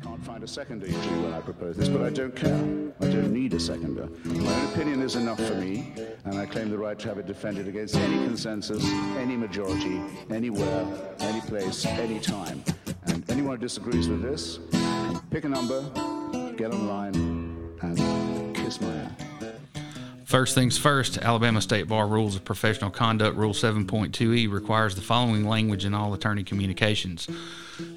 I can't find a seconder usually when I propose this, but I don't care. I don't need a seconder. My own opinion is enough for me, and I claim the right to have it defended against any consensus, any majority, anywhere, any place, any time. And anyone who disagrees with this, pick a number, get online, and kiss my ass. First things first, Alabama State Bar Rules of Professional Conduct Rule 7.2e requires the following language in all attorney communications.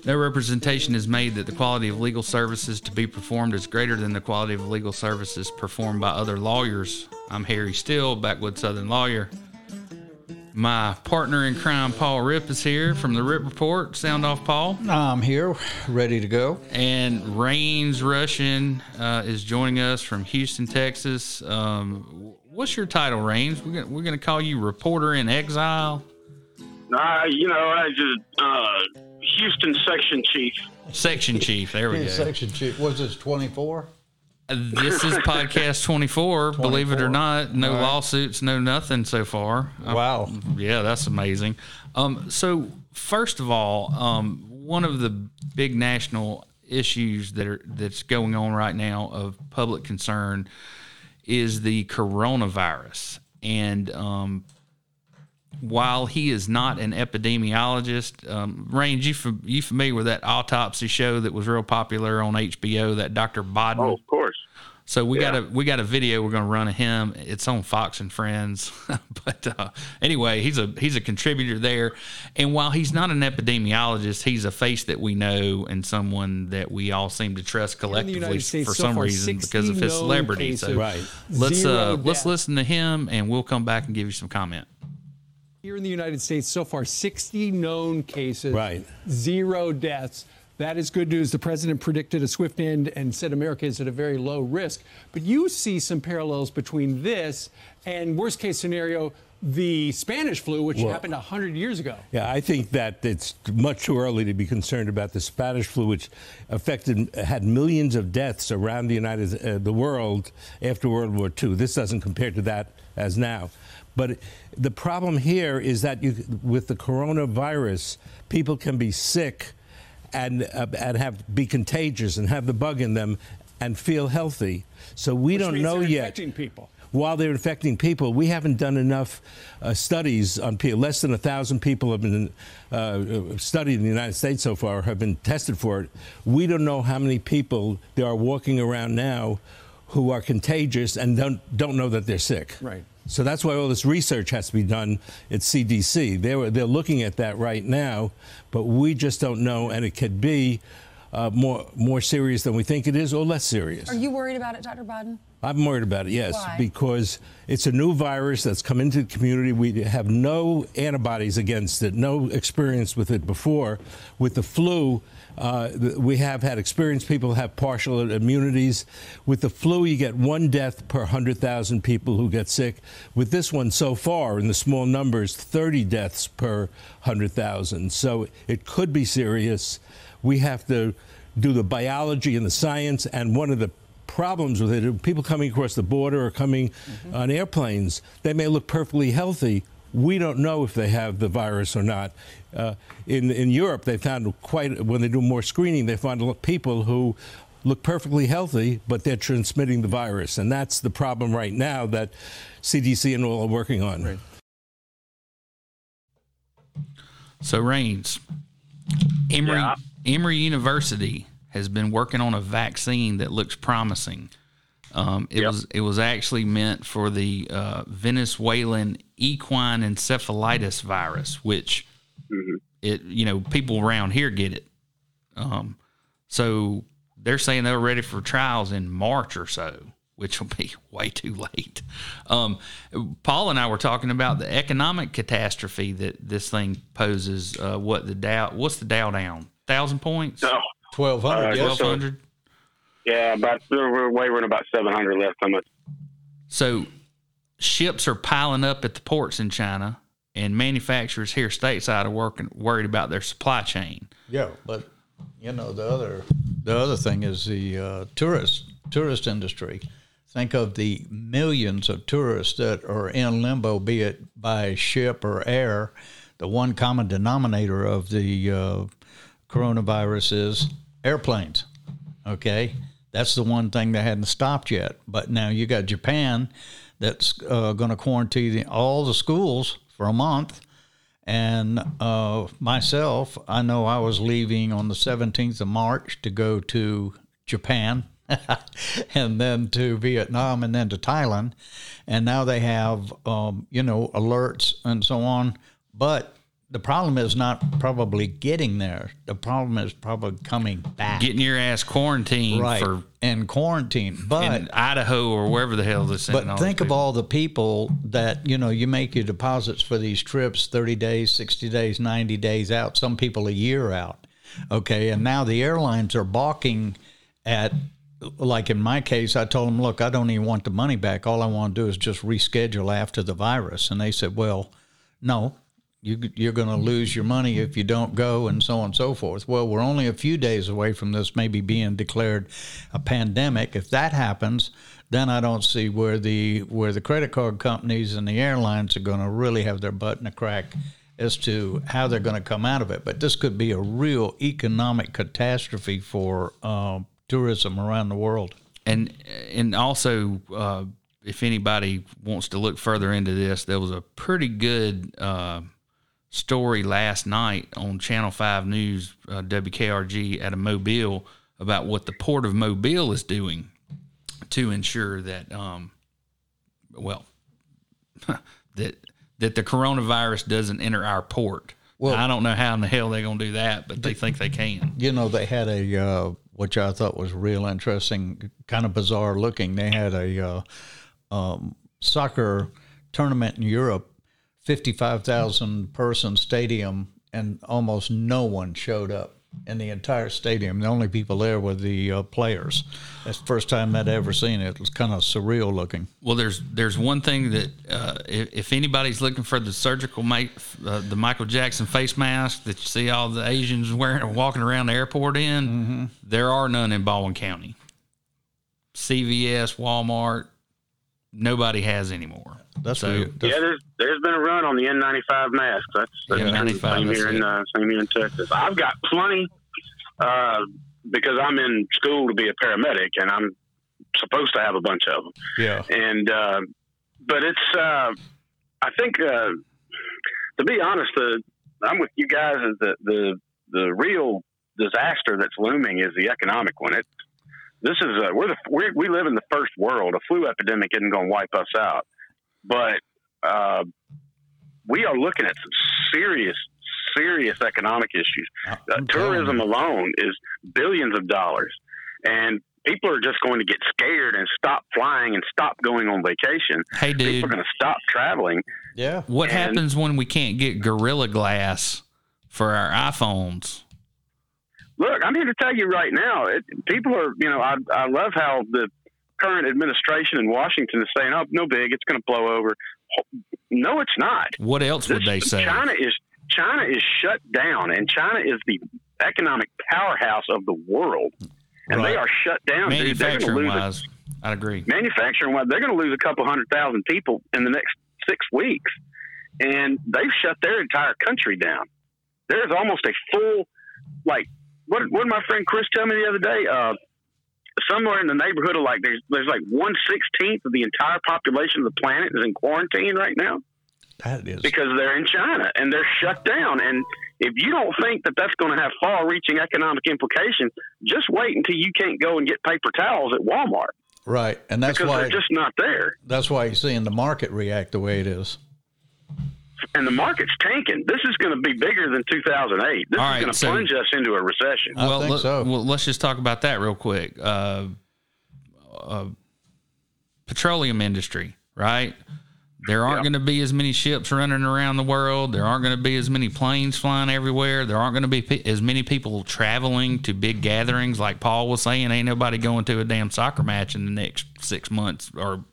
No representation is made that the quality of legal services to be performed is greater than the quality of legal services performed by other lawyers. I'm Harry Steele, Backwood Southern lawyer. My partner in crime, Paul Rip, is here from the Rip Report. Sound off, Paul. I'm here, ready to go. And Rains Russian uh, is joining us from Houston, Texas. Um, what's your title, Rains? We're gonna, we're gonna call you reporter in exile. Nah, you know, I just uh, Houston section chief. Section chief. There we go. Section chief. Was this 24? This is podcast 24, believe it or not. No right. lawsuits, no nothing so far. Wow. yeah, that's amazing. Um, so, first of all, um, one of the big national issues that are that's going on right now of public concern is the coronavirus. And um, while he is not an epidemiologist, um, Range, you, fa- you familiar with that autopsy show that was real popular on HBO, that Dr. Baden? Oh, of course. So we Yeah. got a we got a video we're going to run of him. It's on Fox and Friends, but uh, anyway, he's a he's a contributor there. And while he's not an epidemiologist, he's a face that we know and someone that we all seem to trust collectively States for so some far, reason because of his celebrity. cases. So Right. let's uh, let's listen to him, and we'll come back and give you some comment. Here in the United States, so far, 60 known cases, Right. zero deaths. That is good news. The president predicted a swift end and said America is at a very low risk. But you see some parallels between this and, worst case scenario, the Spanish flu, which Well- happened 100 years ago. Yeah, I think that it's much too early to be concerned about the Spanish flu, which affected had millions of deaths around the United uh, the world after World War II. This doesn't compare to that as now. But the problem here is that you, with the coronavirus, people can be sick and uh, and have be contagious and have the bug in them and feel healthy. So we Which don't know yet infecting people. while they're infecting people, we haven't done enough uh, studies on people. Less than a thousand people have been uh, studied in the United States so far, have been tested for it. We don't know how many people there are walking around now who are contagious and don't don't know that they're sick. Right. So that's why all this research has to be done at CDC. They're they're looking at that right now, but we just don't know, and it could be. Uh, more more serious than we think it is, or less serious. Are you worried about it, Dr. Baden? I'm worried about it, yes, Why? because it's a new virus that's come into the community. We have no antibodies against it, no experience with it before. With the flu, uh, we have had experience. People have partial immunities. With the flu, you get one death per 100,000 people who get sick. With this one, so far, in the small numbers, 30 deaths per 100,000. So it could be serious. We have to do the biology and the science, and one of the problems with it. People coming across the border or coming on airplanes, they may look perfectly healthy. We don't know if they have the virus or not. Uh, in in Europe, they found quite when they do more screening, they find a lot of people who look perfectly healthy, but they're transmitting the virus, and that's the problem right now that CDC and all are working on. Right. So Rains, Emory Yeah. Emory University has been working on a vaccine that looks promising. Um, it Yep. was it was actually meant for the uh, Venezuelan equine encephalitis virus, which it you know people around here get it. Um, so they're saying they're ready for trials in March or so, which will be way too late. Um, Paul and I were talking about the economic catastrophe that this thing poses. Uh, what the Dow? What's the Dow down? Thousand points? No, 1,200, Uh, yes. Twelve hundred. Yeah, about we're wavering about seven hundred left. How much? So ships are piling up at the ports in China, and manufacturers here stateside are working worried about their supply chain. Yeah, but you know the other the other thing is the uh, tourist tourist industry. Think of the millions of tourists that are in limbo, be it by ship or air. The one common denominator of the uh, coronavirus is airplanes. Okay, that's the one thing they hadn't stopped yet. But now you got Japan that's uh, going to quarantine all the schools for a month. And uh, myself, I know I was leaving on the 17th of March to go to Japan and then to Vietnam and then to Thailand. And now they have, um, you know, alerts and so on. But the problem is not probably getting there. The problem is probably coming back. Getting your ass quarantined right for and quarantine. But in Idaho or wherever the hell this. but think of all the people that you know. You make your deposits for these trips thirty days, sixty days, ninety days out. Some people a year out. Okay, and now the airlines are balking at. Like in my case, I told them, "Look, I don't even want the money back. All I want to do is just reschedule after the virus." And they said, "Well, no, you, you're going to lose your money if you don't go, and so on and so forth. Well, we're only a few days away from this maybe being declared a pandemic. If that happens, then I don't see where the where the credit card companies and the airlines are going to really have their butt in a crack as to how they're going to come out of it. But this could be a real economic catastrophe for uh, tourism around the world. And and also, uh, if anybody wants to look further into this, there was a pretty good. Uh, story last night on Channel 5 News, uh, WKRG at a Mobile about what the Port of Mobile is doing to ensure that, um, well, that that the coronavirus doesn't enter our port. Well, I don't know how in the hell they're going to do that, but they think they can. You know, they had a uh, which I thought was real interesting, kind of bizarre looking. They had a uh, um, soccer tournament in Europe 55,000 person stadium and almost no one showed up in the entire stadium. The only people there were the uh, players. That's the first time I'd ever seen it. It was kind of surreal looking. Well, there's there's one thing that uh, if, if, anybody's looking for the surgical ma- uh, the Michael Jackson face mask that you see all the Asians wearing or walking around the airport in, mm-hmm. there are none in Baldwin County. CVS, Walmart, nobody has anymore. That's so, that's, yeah. There's there's been a run on the N95 masks. That's, that's N95, same here in uh, same here in Texas. I've got plenty uh, because I'm in school to be a paramedic, and I'm supposed to have a bunch of them. Yeah. And uh, but it's uh, I think uh, to be honest, uh, I'm with you guys. The the the real disaster that's looming is the economic one. It this is uh, we're the we're, we live in the first world. A flu epidemic isn't going to wipe us out, but uh, we are looking at some serious serious economic issues. Uh, tourism alone is billions of dollars, and people are just going to get scared and stop flying and stop going on vacation. Hey, dude, people are going to stop traveling. Yeah. What and, happens when we can't get Gorilla Glass for our iPhones? Look, I'm here to tell you right now, it, people are, you know, I, I love how the current administration in Washington is saying, oh, no big, it's going to blow over. No, it's not. What else this, would they say? China is China is shut down, and China is the economic powerhouse of the world, and right. they are shut down. Manufacturing wise, I agree. Manufacturing wise, they're going to lose a couple hundred thousand people in the next six weeks, and they've shut their entire country down. There's almost a full, like what what did my friend Chris tell me the other day? Uh, somewhere in the neighborhood of like there's there's like one sixteenth of the entire population of the planet is in quarantine right now. That is because they're in China and they're shut down. And if you don't think that that's going to have far-reaching economic implications, just wait until you can't go and get paper towels at Walmart. Right, and that's because why they're just not there. That's why you're seeing the market react the way it is and the market's tanking. This is going to be bigger than 2008. This All is going to so, plunge us into a recession. Well, let, so. well, let's just talk about that real quick. Uh, uh, petroleum industry, right? There aren't going to be as many ships running around the world. There aren't going to be as many planes flying everywhere. There aren't going to be pe- as many people traveling to big gatherings. Like Paul was saying, ain't nobody going to a damn soccer match in the next six months or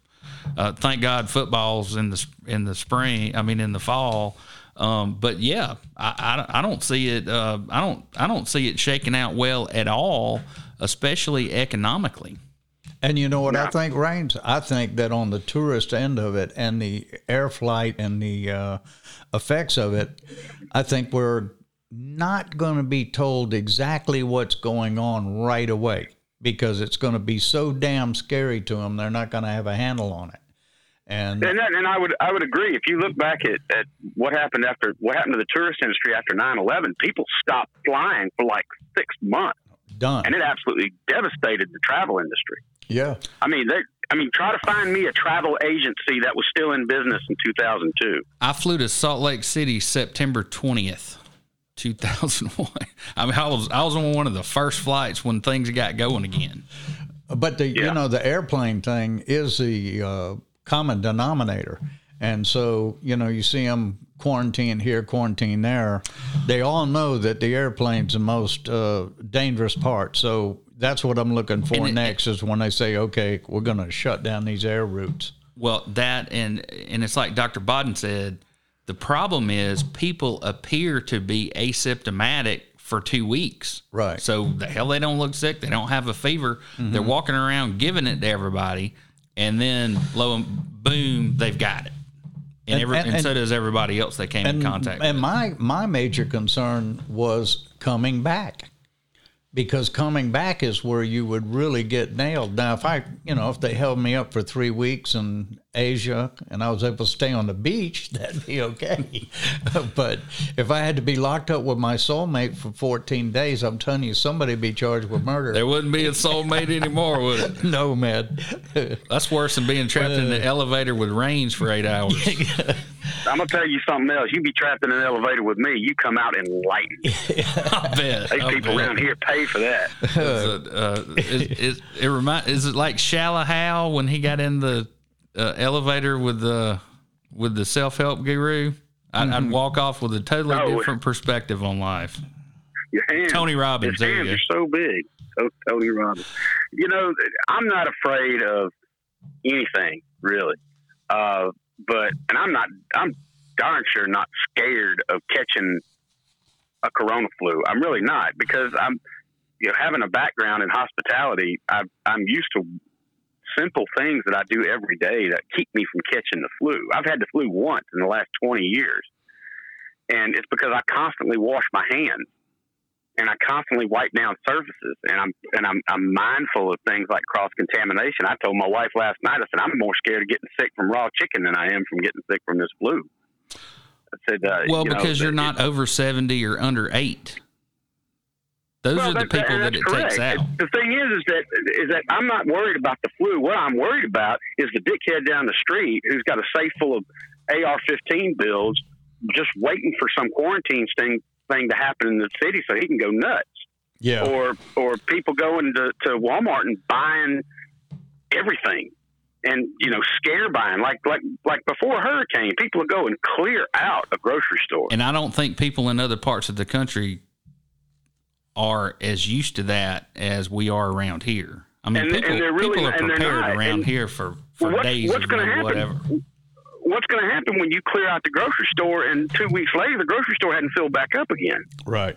uh, thank God football's in the in the spring. I mean, in the fall. Um, but yeah, I, I, I, don't see it. Uh, I don't I don't see it shaking out well at all, especially economically. And you know what I think, Rains? I think that on the tourist end of it and the air flight and the uh, effects of it, I think we're not going to be told exactly what's going on right away. Because it's going to be so damn scary to them. They're not going to have a handle on it. And And, that, and I would I would agree. If you look back at, at what happened after what happened to the tourist industry after 9-11, people stopped flying for like six months, done. and it absolutely devastated the travel industry. yeah. I mean, they, I mean, try to find me a travel agency that was still in business in 2002. I flew to Salt Lake City September 20th, 2001. I mean, I was I was on one of the first flights when things got going again. But the you know the airplane thing is the uh, common denominator, and so you know you see them quarantine here, quarantine there. They all know that the airplane's the most uh, dangerous part. So that's what I'm looking for it- next is when they say, okay, we're going to shut down these air routes. Well, that and and it's like Dr. Baden said, the problem is people appear to be asymptomatic for two weeks. Right. So the hell they don't look sick, they don't have a fever. Mm-hmm. They're walking around giving it to everybody, and then lo and boom, they've got it. And, And- every, and- and, so does everybody else they came in contact And with. my my major concern was coming back, because coming back is where you would really get nailed. Now, if I, you know, if they held me up for three weeks in Asia and I was able to stay on the beach, that'd be okay. but if I had to be locked up with my soulmate for 14 days, I'm telling you, somebody'd be charged with murder. there wouldn't be a soulmate anymore, would it? no, man. That's worse than being trapped in the uh, elevator with range for eight hours. I'm gonna tell you something else. You be trapped in an elevator with me, you come out enlightened. I bet. These I people bet. around here pay for that. Is it, uh, is, is, it remind, is it like Shallow Hal when he got in the uh, elevator with the with the self help guru? I'd, I'd walk off with a totally Oh. different perspective on life. Your hands, Tony Robbins, His hands are so big. So, Tony Robbins. You know, I'm not afraid of anything really, uh, but and I'm not. I'm darn sure not scared of catching a corona flu. I'm really not because I'm, you know, having a background in hospitality. I, I'm used to simple things that I do every day that keep me from catching the flu. I've had the flu once in the last 20 years, and it's because I constantly wash my hands and I constantly wipe down surfaces, and I'm and I'm I'm mindful of things like cross contamination. I told my wife last night, I said I'm more scared of getting sick from raw chicken than I am from getting sick from this flu. I said, uh, Well, you know, because you're not over 70 or under eight. Those Well, are the people that that's it takes out. The thing is, is that is that I'm not worried about the flu. What I'm worried about is the dickhead down the street who's got a safe full of AR-15 bills, just waiting for some quarantine thing thing to happen in the city so he can go nuts. Yeah. or or people going to, to Walmart and buying everything and you know scare buying like like like before a hurricane people would go and clear out a grocery store And I don't think people in other parts of the country are as used to that as we are around here. I mean, And- and people, they're really people are not- and they're prepared not. around And here for, for what's, days what's or going to happen whatever. What's going to happen when you clear out the grocery store and two weeks later the grocery store hadn't filled back up again Right.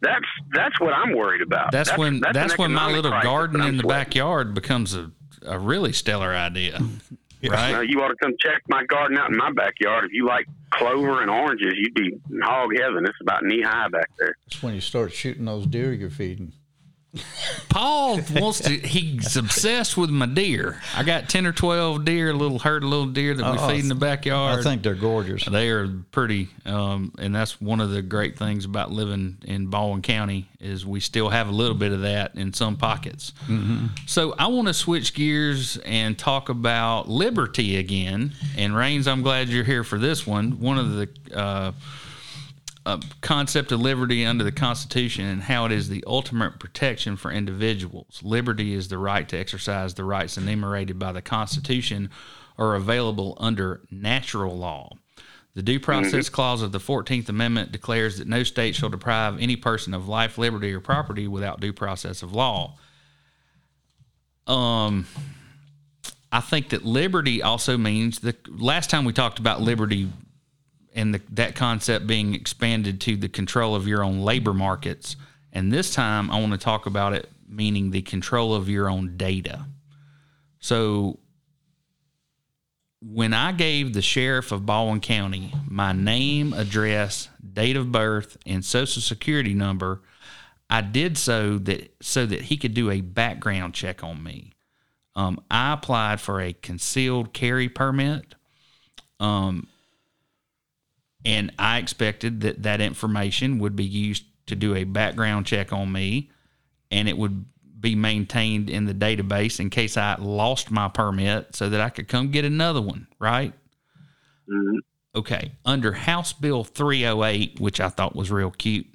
that's that's what I'm worried about That's, when that's, an when my little garden in the sweating. backyard becomes a, a really stellar idea. Right? Uh, you ought to come check my garden out in my backyard. If you like clover and oranges, you'd be in hog heaven. It's about knee high back there. That's when you start shooting those deer you're feeding. Paul wants to. He's obsessed with my deer. I got ten or twelve deer, a little herd of little deer that we Oh, feed in the backyard. I think they're gorgeous. they are pretty, um, and that's one of the great things about living in Baldwin County is we still have a little bit of that in some pockets. So I want to switch gears and talk about liberty again. And Rains, I'm glad you're here for this one. One of the uh, uh, concept of liberty under the Constitution and how it is the ultimate protection for individuals. Liberty is the right to exercise the rights enumerated by the Constitution or available under natural law. The Due Process Clause of the 14th Amendment declares that no state shall deprive any person of life, liberty, or property without due process of law. Um, I think that liberty also means the last time we talked about liberty and the, that concept being expanded to the control of your own labor markets. And this time, I want to talk about it meaning the control of your own data. So, when I gave the sheriff of Baldwin County my name, address, date of birth, and social security number, I did so that so that he could do a background check on me. Um, I applied for a concealed carry permit, um, and I expected that that information would be used to do a background check on me, and it would be maintained in the database in case I lost my permit, so that I could come get another one. Right? Mhm. Okay. Under House Bill 308, which I thought was real cute.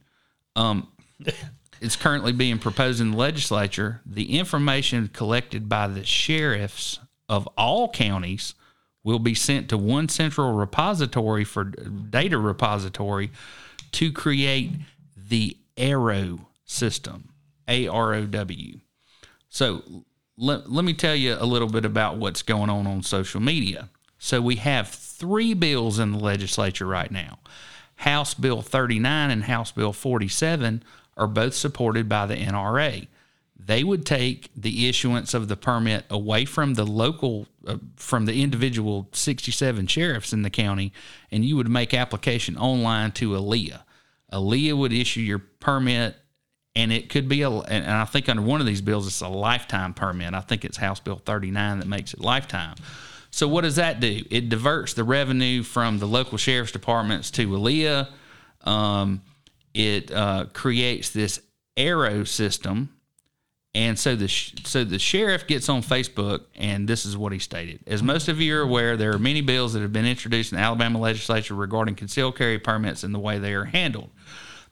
Um, it's currently being proposed in the legislature. The information collected by the sheriffs of all counties will be sent to one central repository for data repository to create the Arrow system, A R O W. So let, let me tell you a little bit about what's going on on social media. So we have three bills in the legislature right now. House Bill 39 and House Bill 47 are both supported by the NRA. They would take the issuance of the permit away from the local, uh, from the individual 67 sheriffs in the county, and you would make application online to ALEA. ALEA would issue your permit, and it could be a, and I think under one of these bills, it's a lifetime permit. I think it's House Bill 39 that makes it lifetime. So what does that do? It diverts the revenue from the local sheriff's departments to ALEA. Um, it uh, creates this arrow system, and so the sh- so the sheriff gets on Facebook, and this is what he stated: As most of you are aware, there are many bills that have been introduced in the Alabama legislature regarding concealed carry permits and the way they are handled.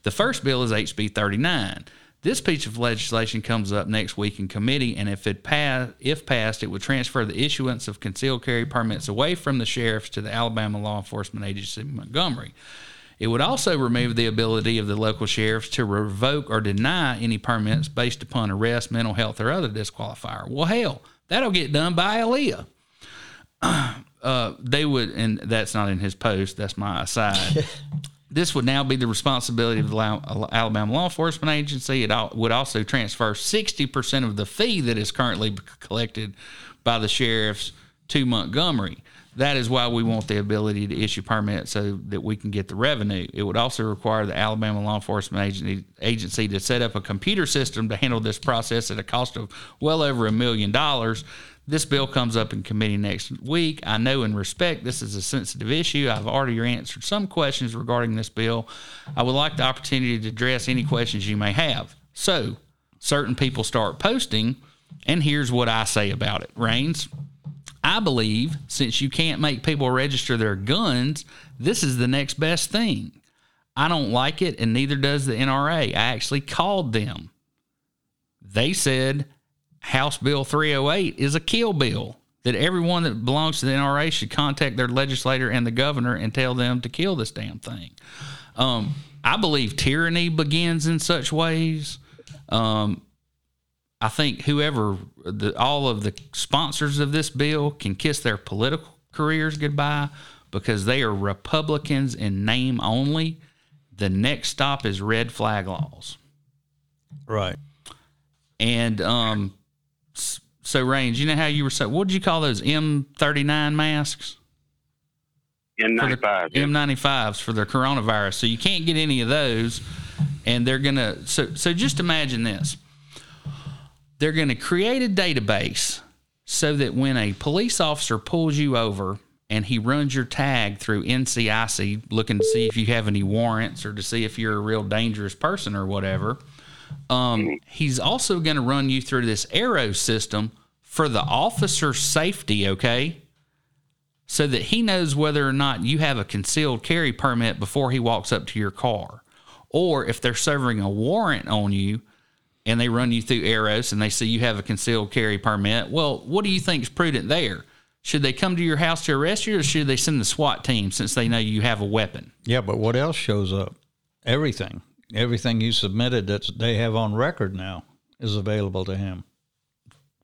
The first bill is HB 39. This piece of legislation comes up next week in committee, and if it pass, if passed, it would transfer the issuance of concealed carry permits away from the sheriffs to the Alabama Law Enforcement Agency Montgomery. It would also remove the ability of the local sheriffs to revoke or deny any permits based upon arrest, mental health, or other disqualifier. Well, hell, that'll get done by ALEA. Uh, they would, and that's not in his post. That's my aside. this would now be the responsibility of the Alabama Law Enforcement Agency. It would also transfer 60% of the fee that is currently collected by the sheriffs to Montgomery. That is why we want the ability to issue permits so that we can get the revenue. It would also require the Alabama Law Enforcement Agency, to set up a computer system to handle this process at a cost of well over a million dollars. This bill comes up in committee next week. I know and respect this is a sensitive issue. I've already answered some questions regarding this bill. I would like the opportunity to address any questions you may have. So, certain people start posting, and here's what I say about it. Rains, I believe since you can't make people register their guns, this is the next best thing. I don't like it, and neither does the NRA. I actually called them. They said House Bill 308 is a kill bill, that everyone that belongs to the NRA should contact their legislator and the governor and tell them to kill this damn thing. Um, I believe tyranny begins in such ways. Um, I think whoever, the, all of the sponsors of this bill can kiss their political careers goodbye because they are Republicans in name only. The next stop is red flag laws. Right. And um, so, Range, you know how you were saying, what did you call those M39 masks? For the N95. yeah. M95s for the coronavirus. So you can't get any of those. And they're going to, so, so just imagine this. They're going to create a database so that when a police officer pulls you over and he runs your tag through NCIC looking to see if you have any warrants or to see if you're a real dangerous person or whatever, um, he's also going to run you through this arrow system for the officer's safety, okay? so that he knows whether or not you have a concealed carry permit before he walks up to your car. Or if they're serving a warrant on you and they run you through Eros and they see you have a concealed carry permit, well, what do you think is prudent there? Should they come to your house to arrest you or should they send the SWAT team since they know you have a weapon? Yeah, but what else shows up? Everything. Everything you submitted that they have on record now is available to him.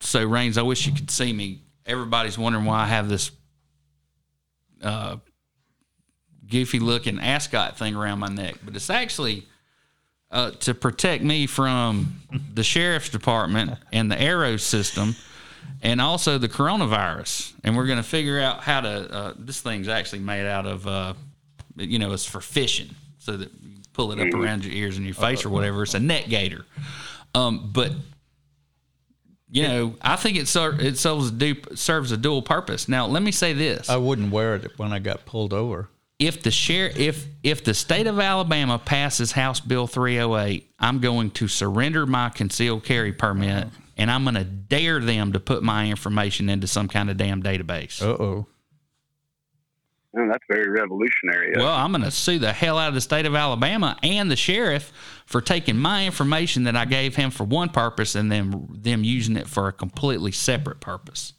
So, Rains, I wish you could see me. Everybody's wondering why I have this uh, goofy looking ascot thing around my neck, but it's actually uh, to protect me from the sheriff's department and the arrow system and also the coronavirus. And we're going to figure out how to. Uh, this thing's actually made out of, uh, you know, it's for fishing, so that you pull it up around your ears and your face or whatever. It's a neck gaiter. Um, but you know, I think it ser- it serves a, du- serves a dual purpose. Now, let me say this: I wouldn't wear it when I got pulled over. If the share if if the state of Alabama passes House Bill 308, I'm going to surrender my concealed carry permit and I'm going to dare them to put my information into some kind of damn database. Uh oh. Well, that's very revolutionary. Well, I'm going to sue the hell out of the state of Alabama and the sheriff for taking my information that I gave him for one purpose and then them using it for a completely separate purpose.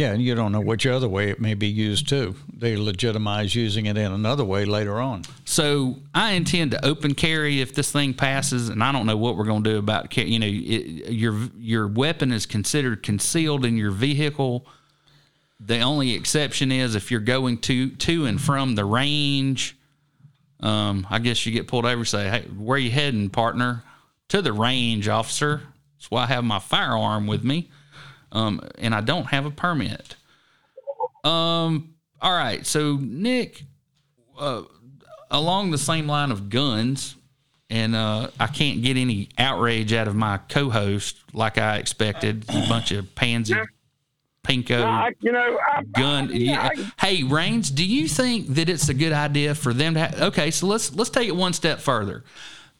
Yeah, and you don't know which other way it may be used too. They legitimize using it in another way later on. So I intend to open carry if this thing passes, and I don't know what we're going to do about you know it, your your weapon is considered concealed in your vehicle. The only exception is if you're going to to and from the range. Um, I guess you get pulled over. Say, hey, where you heading, partner? To the range, officer. That's why I have my firearm with me, um, and I don't have a permit. Um. All right. So Nick, uh, along the same line of guns, and uh, I can't get any outrage out of my co-host like I expected. A bunch of pansy, pinko I, you know, I, gun. Yeah. Hey, Rains, do you think that it's a good idea for them to? Ha- okay, so let's let's take it one step further.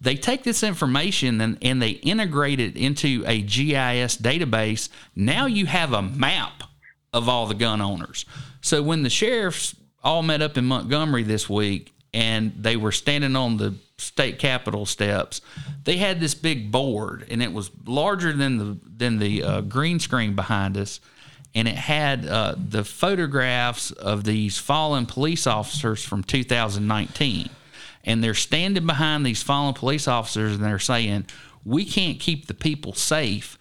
They take this information and, and they integrate it into a GIS database. Now you have a map of all the gun owners. So when the sheriffs all met up in Montgomery this week and they were standing on the state capitol steps, they had this big board and it was larger than the than the uh, green screen behind us and it had uh, the photographs of these fallen police officers from 2019. And they're standing behind these fallen police officers and they're saying, We can't keep the people safe.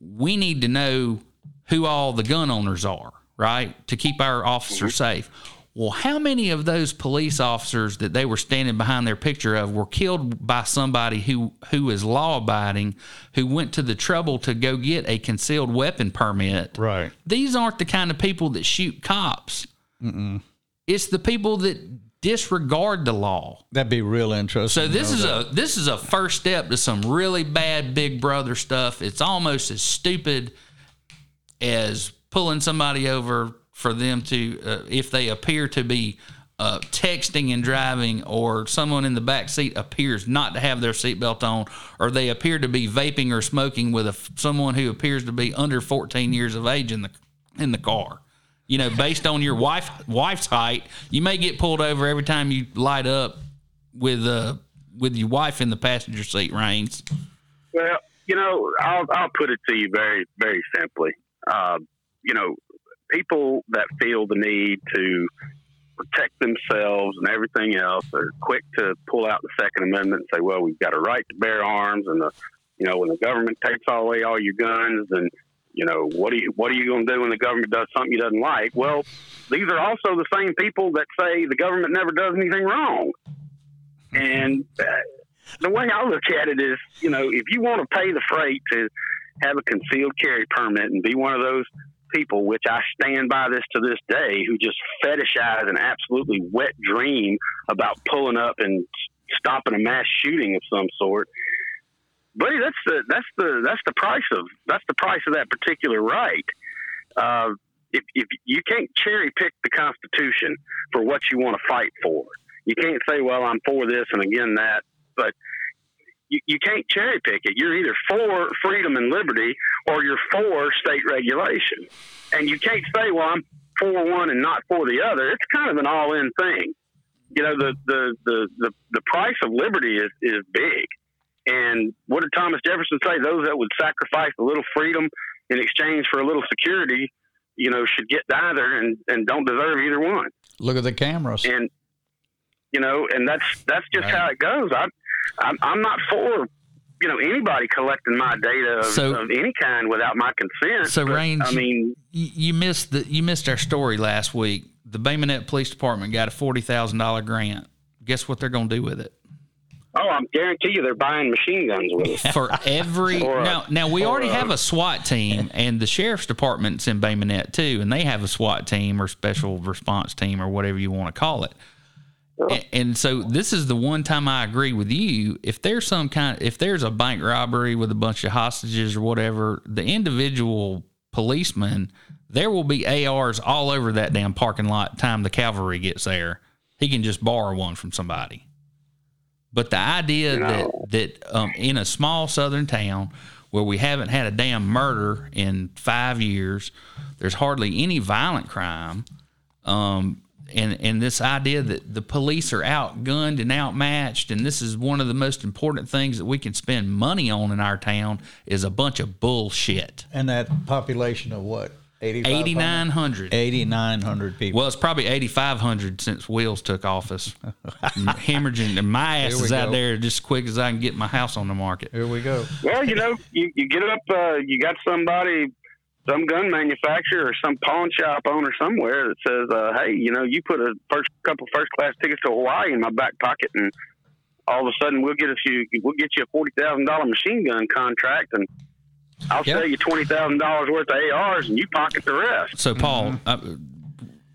We need to know who all the gun owners are, right? To keep our officers mm-hmm. safe. Well, how many of those police officers that they were standing behind their picture of were killed by somebody who who is law abiding, who went to the trouble to go get a concealed weapon permit? Right. These aren't the kind of people that shoot cops. It's the people that disregard the law. That'd be real interesting. So this is that. a this is a first step to some really bad Big Brother stuff. It's almost as stupid as pulling somebody over for them to uh, if they appear to be uh, texting and driving, or someone in the back seat appears not to have their seatbelt on, or they appear to be vaping or smoking with a, someone who appears to be under 14 years of age in the in the car. You know, based on your wife wife's height, you may get pulled over every time you light up with uh with your wife in the passenger seat. Rains. Well, you know, I'll I'll put it to you very very simply. Uh, you know, people that feel the need to protect themselves and everything else are quick to pull out the Second Amendment and say, "Well, we've got a right to bear arms," and the you know, when the government takes away all your guns, then you know, what are you what are you going to do when the government does something you doesn't like? Well, these are also the same people that say the government never does anything wrong. And uh, the way I look at it is, you know, if you want to pay the freight to have a concealed carry permit and be one of those people, which I stand by this to this day, who just fetishize an absolutely wet dream about pulling up and stopping a mass shooting of some sort. Buddy, that's the that's the that's the price of that's the price of that particular right. Uh, if, if you can't cherry pick the Constitution for what you want to fight for, you can't say, "Well, I'm for this and again that," but you, you can't cherry pick it. You're either for freedom and liberty or you're for state regulation. And you can't say, well, I'm for one and not for the other. It's kind of an all in thing. You know, the, the, the, the, the price of liberty is, is big. And what did Thomas Jefferson say? Those that would sacrifice a little freedom in exchange for a little security, you know, should get neither and, and don't deserve either one. Look at the cameras. And, you know, and that's, that's just Right. how it goes. I, I'm, I'm not for you know anybody collecting my data of, So- of any kind without my consent. So, but, Rains, I mean, you, you missed the you missed our story last week. The Bay Minette Police Department got a forty thousand dollar grant. Guess what they're going to do with it? Oh, I guarantee you they're buying machine guns with it. For every a- now, now we already a- have a SWAT team, and the sheriff's department's in Bay Minette too, and they have a SWAT team or special response team or whatever you want to call it. And, and so this is the one time I agree with you. If there's some kind, if there's a bank robbery with a bunch of hostages or whatever, the individual policeman, there will be ARs all over that damn parking lot. Time the cavalry gets there, he can just borrow one from somebody. But the idea No. that that um, in a small southern town where we haven't had a damn murder in five years, there's hardly any violent crime, um, and and this idea that the police are outgunned and outmatched, and this is one of the most important things that we can spend money on in our town is a bunch of bullshit. And that population of what? 8,500? Eighty nine hundred. 8,900 people. Well, it's probably 8,500 since Wheels took office. Hemorrhaging, and my ass Here we is out there just as quick as I can get my house on the market. Here we go. Well, you know, you, you get up, uh, you got somebody, some gun manufacturer or some pawn shop owner somewhere that says, uh, "Hey, you know, you put a first couple first class tickets to Hawaii in my back pocket, and all of a sudden we'll get a few, we'll get you a forty thousand dollar machine gun contract, and I'll Yep. sell you twenty thousand dollars worth of ARs, and you pocket the rest." So, Paul, uh,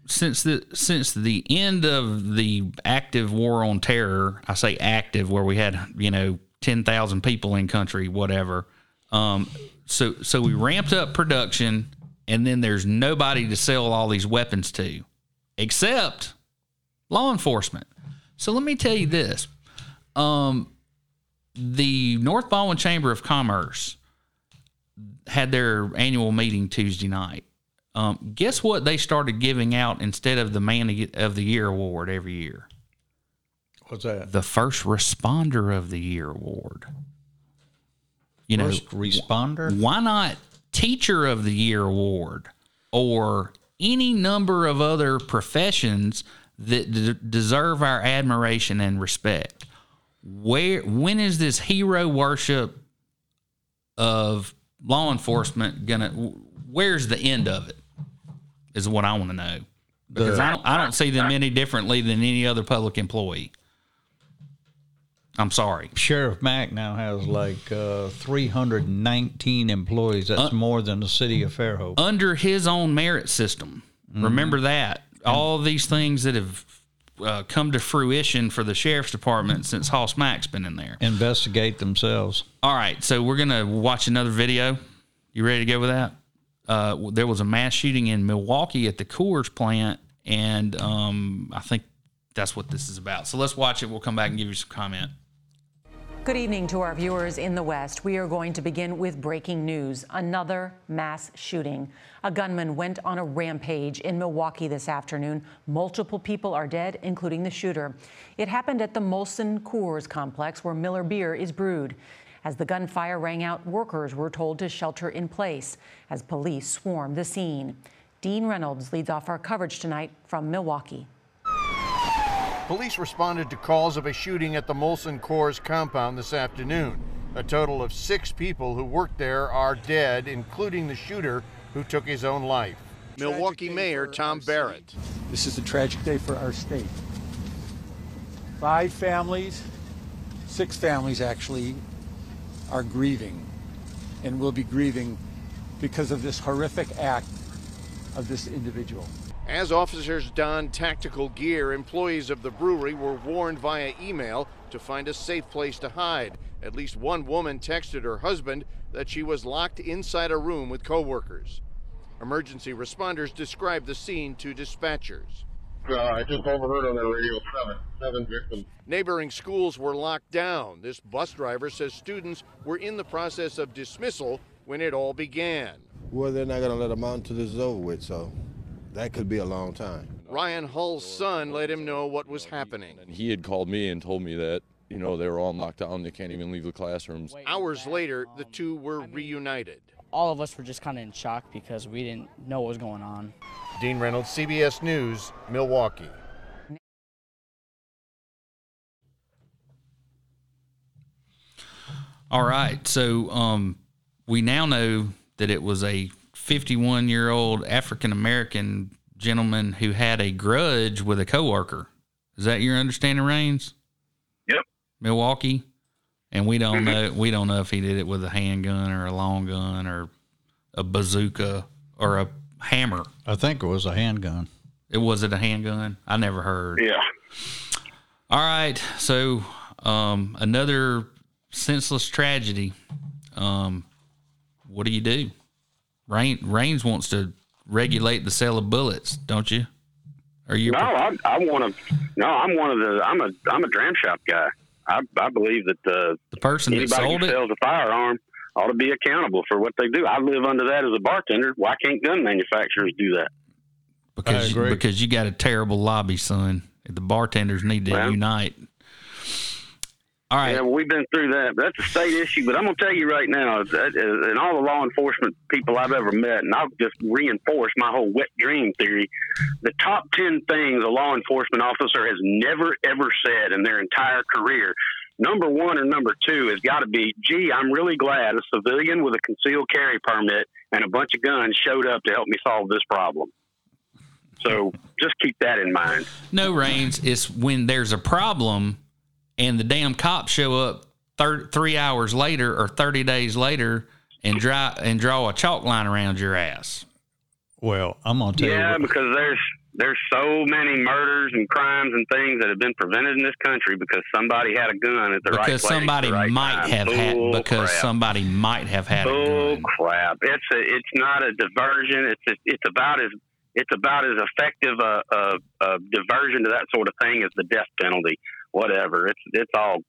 since the since the end of the active war on terror, I say active, where we had you know ten thousand people in country, whatever. Um, so so we ramped up production, and then there's nobody to sell all these weapons to, except law enforcement. So let me tell you this: um, the North Baldwin Chamber of Commerce had their annual meeting Tuesday night. Um, guess what they started giving out instead of the Man of the Year award every year? What's that? The First Responder of the Year award. You know, responder? why not Teacher of the Year award or any number of other professions that d- deserve our admiration and respect? Where when is this hero worship of law enforcement gonna? Where's the end of it? Is what I want to know because I don't I don't see them any differently than any other public employee. I'm sorry. Sheriff Mack now has like uh, 319 employees. That's more than the city of Fairhope. under his own merit system. Remember that. All these things that have uh, come to fruition for the sheriff's department since Hoss Mack's been in there. Investigate themselves. All right, so we're gonna watch another video. You ready to go with that? Uh, there was a mass shooting in Milwaukee at the Coors plant, and um, I think that's what this is about. So let's watch it. We'll come back and give you some comment. Good evening to our viewers in the West. We are going to begin with breaking news another mass shooting. A gunman went on a rampage in Milwaukee this afternoon. Multiple people are dead, including the shooter. It happened at the Molson Coors complex where Miller beer is brewed. As the gunfire rang out, workers were told to shelter in place as police swarmed the scene. Dean Reynolds leads off our coverage tonight from Milwaukee. Police responded to calls of a shooting at the Molson Coors compound this afternoon. A total of six people who worked there are dead, including the shooter who took his own life. Milwaukee Mayor Tom Barrett. This is a tragic day for our state. Five families, six families actually, are grieving and will be grieving because of this horrific act of this individual. As officers donned tactical gear, employees of the brewery were warned via email to find a safe place to hide. At least one woman texted her husband that she was locked inside a room with coworkers. Emergency responders described the scene to dispatchers. Uh, I just overheard on the radio seven, seven victims. Neighboring schools were locked down. This bus driver says students were in the process of dismissal when it all began. Well, they're not going to let them out until this is over with, so that could be a long time. Ryan Hull's son let him know what was happening. And he had called me and told me that, you know, they were all locked down. They can't even leave the classrooms. Hours later, the two were reunited. all of us were just kind of in shock because we didn't know what was going on. Dean Reynolds, CBS News, Milwaukee. All right. So um, we now know that it was a 51 year old African American gentleman who had a grudge with a coworker. Is that your understanding, Rains? Yep. Milwaukee, and we don't know. We don't know if he did it with a handgun or a long gun or a bazooka or a hammer. I think it was a handgun. It was it a handgun? I never heard. Yeah. All right, so um, another senseless tragedy. Um, what do you do? Rain Rains wants to regulate the sale of bullets, don't you? Are you? No, I, I want to. No, I'm one of the. I'm a. I'm a dram shop guy. I, I believe that the the person that sold who it. sells a firearm ought to be accountable for what they do. I live under that as a bartender. Why can't gun manufacturers do that? because because you got a terrible lobby, son. The bartenders need to Well- unite. All right. Yeah, well, we've been through that. That's a state issue. But I'm going to tell you right now, and all the law enforcement people I've ever met, and I'll just reinforce my whole wet dream theory. The top 10 things a law enforcement officer has never, ever said in their entire career. Number one or number two has got to be, gee, I'm really glad a civilian with a concealed carry permit and a bunch of guns showed up to help me solve this problem. So just keep that in mind. No rains. It's when there's a problem and the damn cops show up thir- three hours later or 30 days later and draw, and draw a chalk line around your ass. Well, I'm going to tell Yeah, you. Yeah, because there's there's so many murders and crimes and things that have been prevented in this country because somebody had a gun at the right place. Because somebody right might time. have had, because crap. somebody might have had a Bull gun. crap! It's a, it's not a diversion. It's a, it's about as it's about as effective a, a, a diversion to that sort of thing as the death penalty. Whatever. It's it's all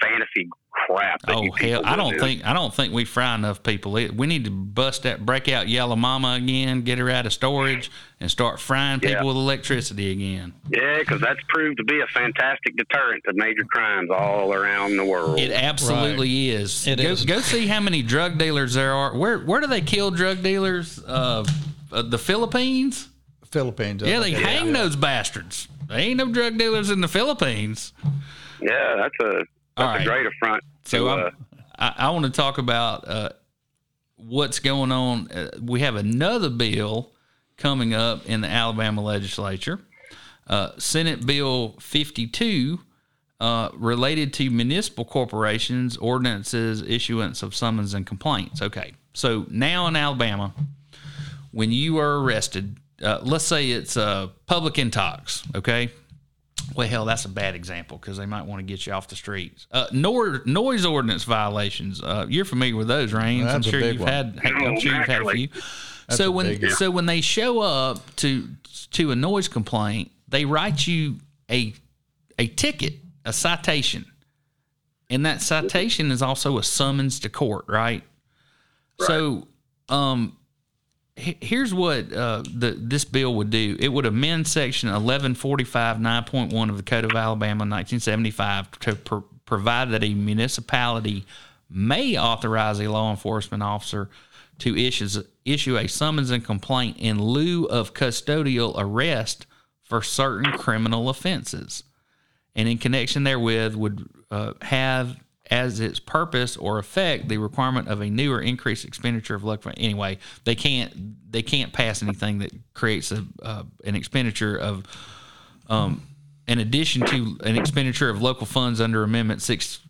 fantasy crap. That Oh hell! I don't do. think I don't think we fry enough people. It- We need to bust that, break out Yellow Mama again, get her out of storage, and start frying people Yeah. with electricity again. Yeah, because that's proved to be a fantastic deterrent to major crimes all around the world. It absolutely is. It go, is. go see how many drug dealers there are. Where where do they kill drug dealers? Uh, uh, the Philippines. Philippines. Yeah, they hang those bastards. There ain't no drug dealers in the Philippines. Yeah, that's a that's a great affront. So to, uh, I, I want to talk about uh, what's going on. Uh, we have another bill coming up in the Alabama legislature, uh, Senate Bill 52, uh, related to municipal corporations, ordinances, issuance of summons and complaints. Okay, so now in Alabama, when you are arrested, uh, let's say it's uh, public intox, okay? Well, hell, that's a bad example because they might want to get you off the streets. Uh, nor, noise ordinance violations. Uh, you're familiar with those, Rains. I'm sure you've one. had. I'm sure you've had a few. That's so a when big one. so when they show up to to a noise complaint, they write you a a ticket, a citation, and that citation is also a summons to court, right? right. So, um, he- here's what uh, the this bill would do. It would amend section 1145 9.1 of the Code of Alabama 1975 to pro- provide that a municipality may authorize a law enforcement officer to issue issue a summons and complaint in lieu of custodial arrest for certain criminal offenses and in connection therewith would uh, have as its purpose or effect the requirement of a new or increased expenditure of local. Anyway, they can't they can't pass anything that creates a uh, an expenditure of um, in addition to an expenditure of local funds under Amendment six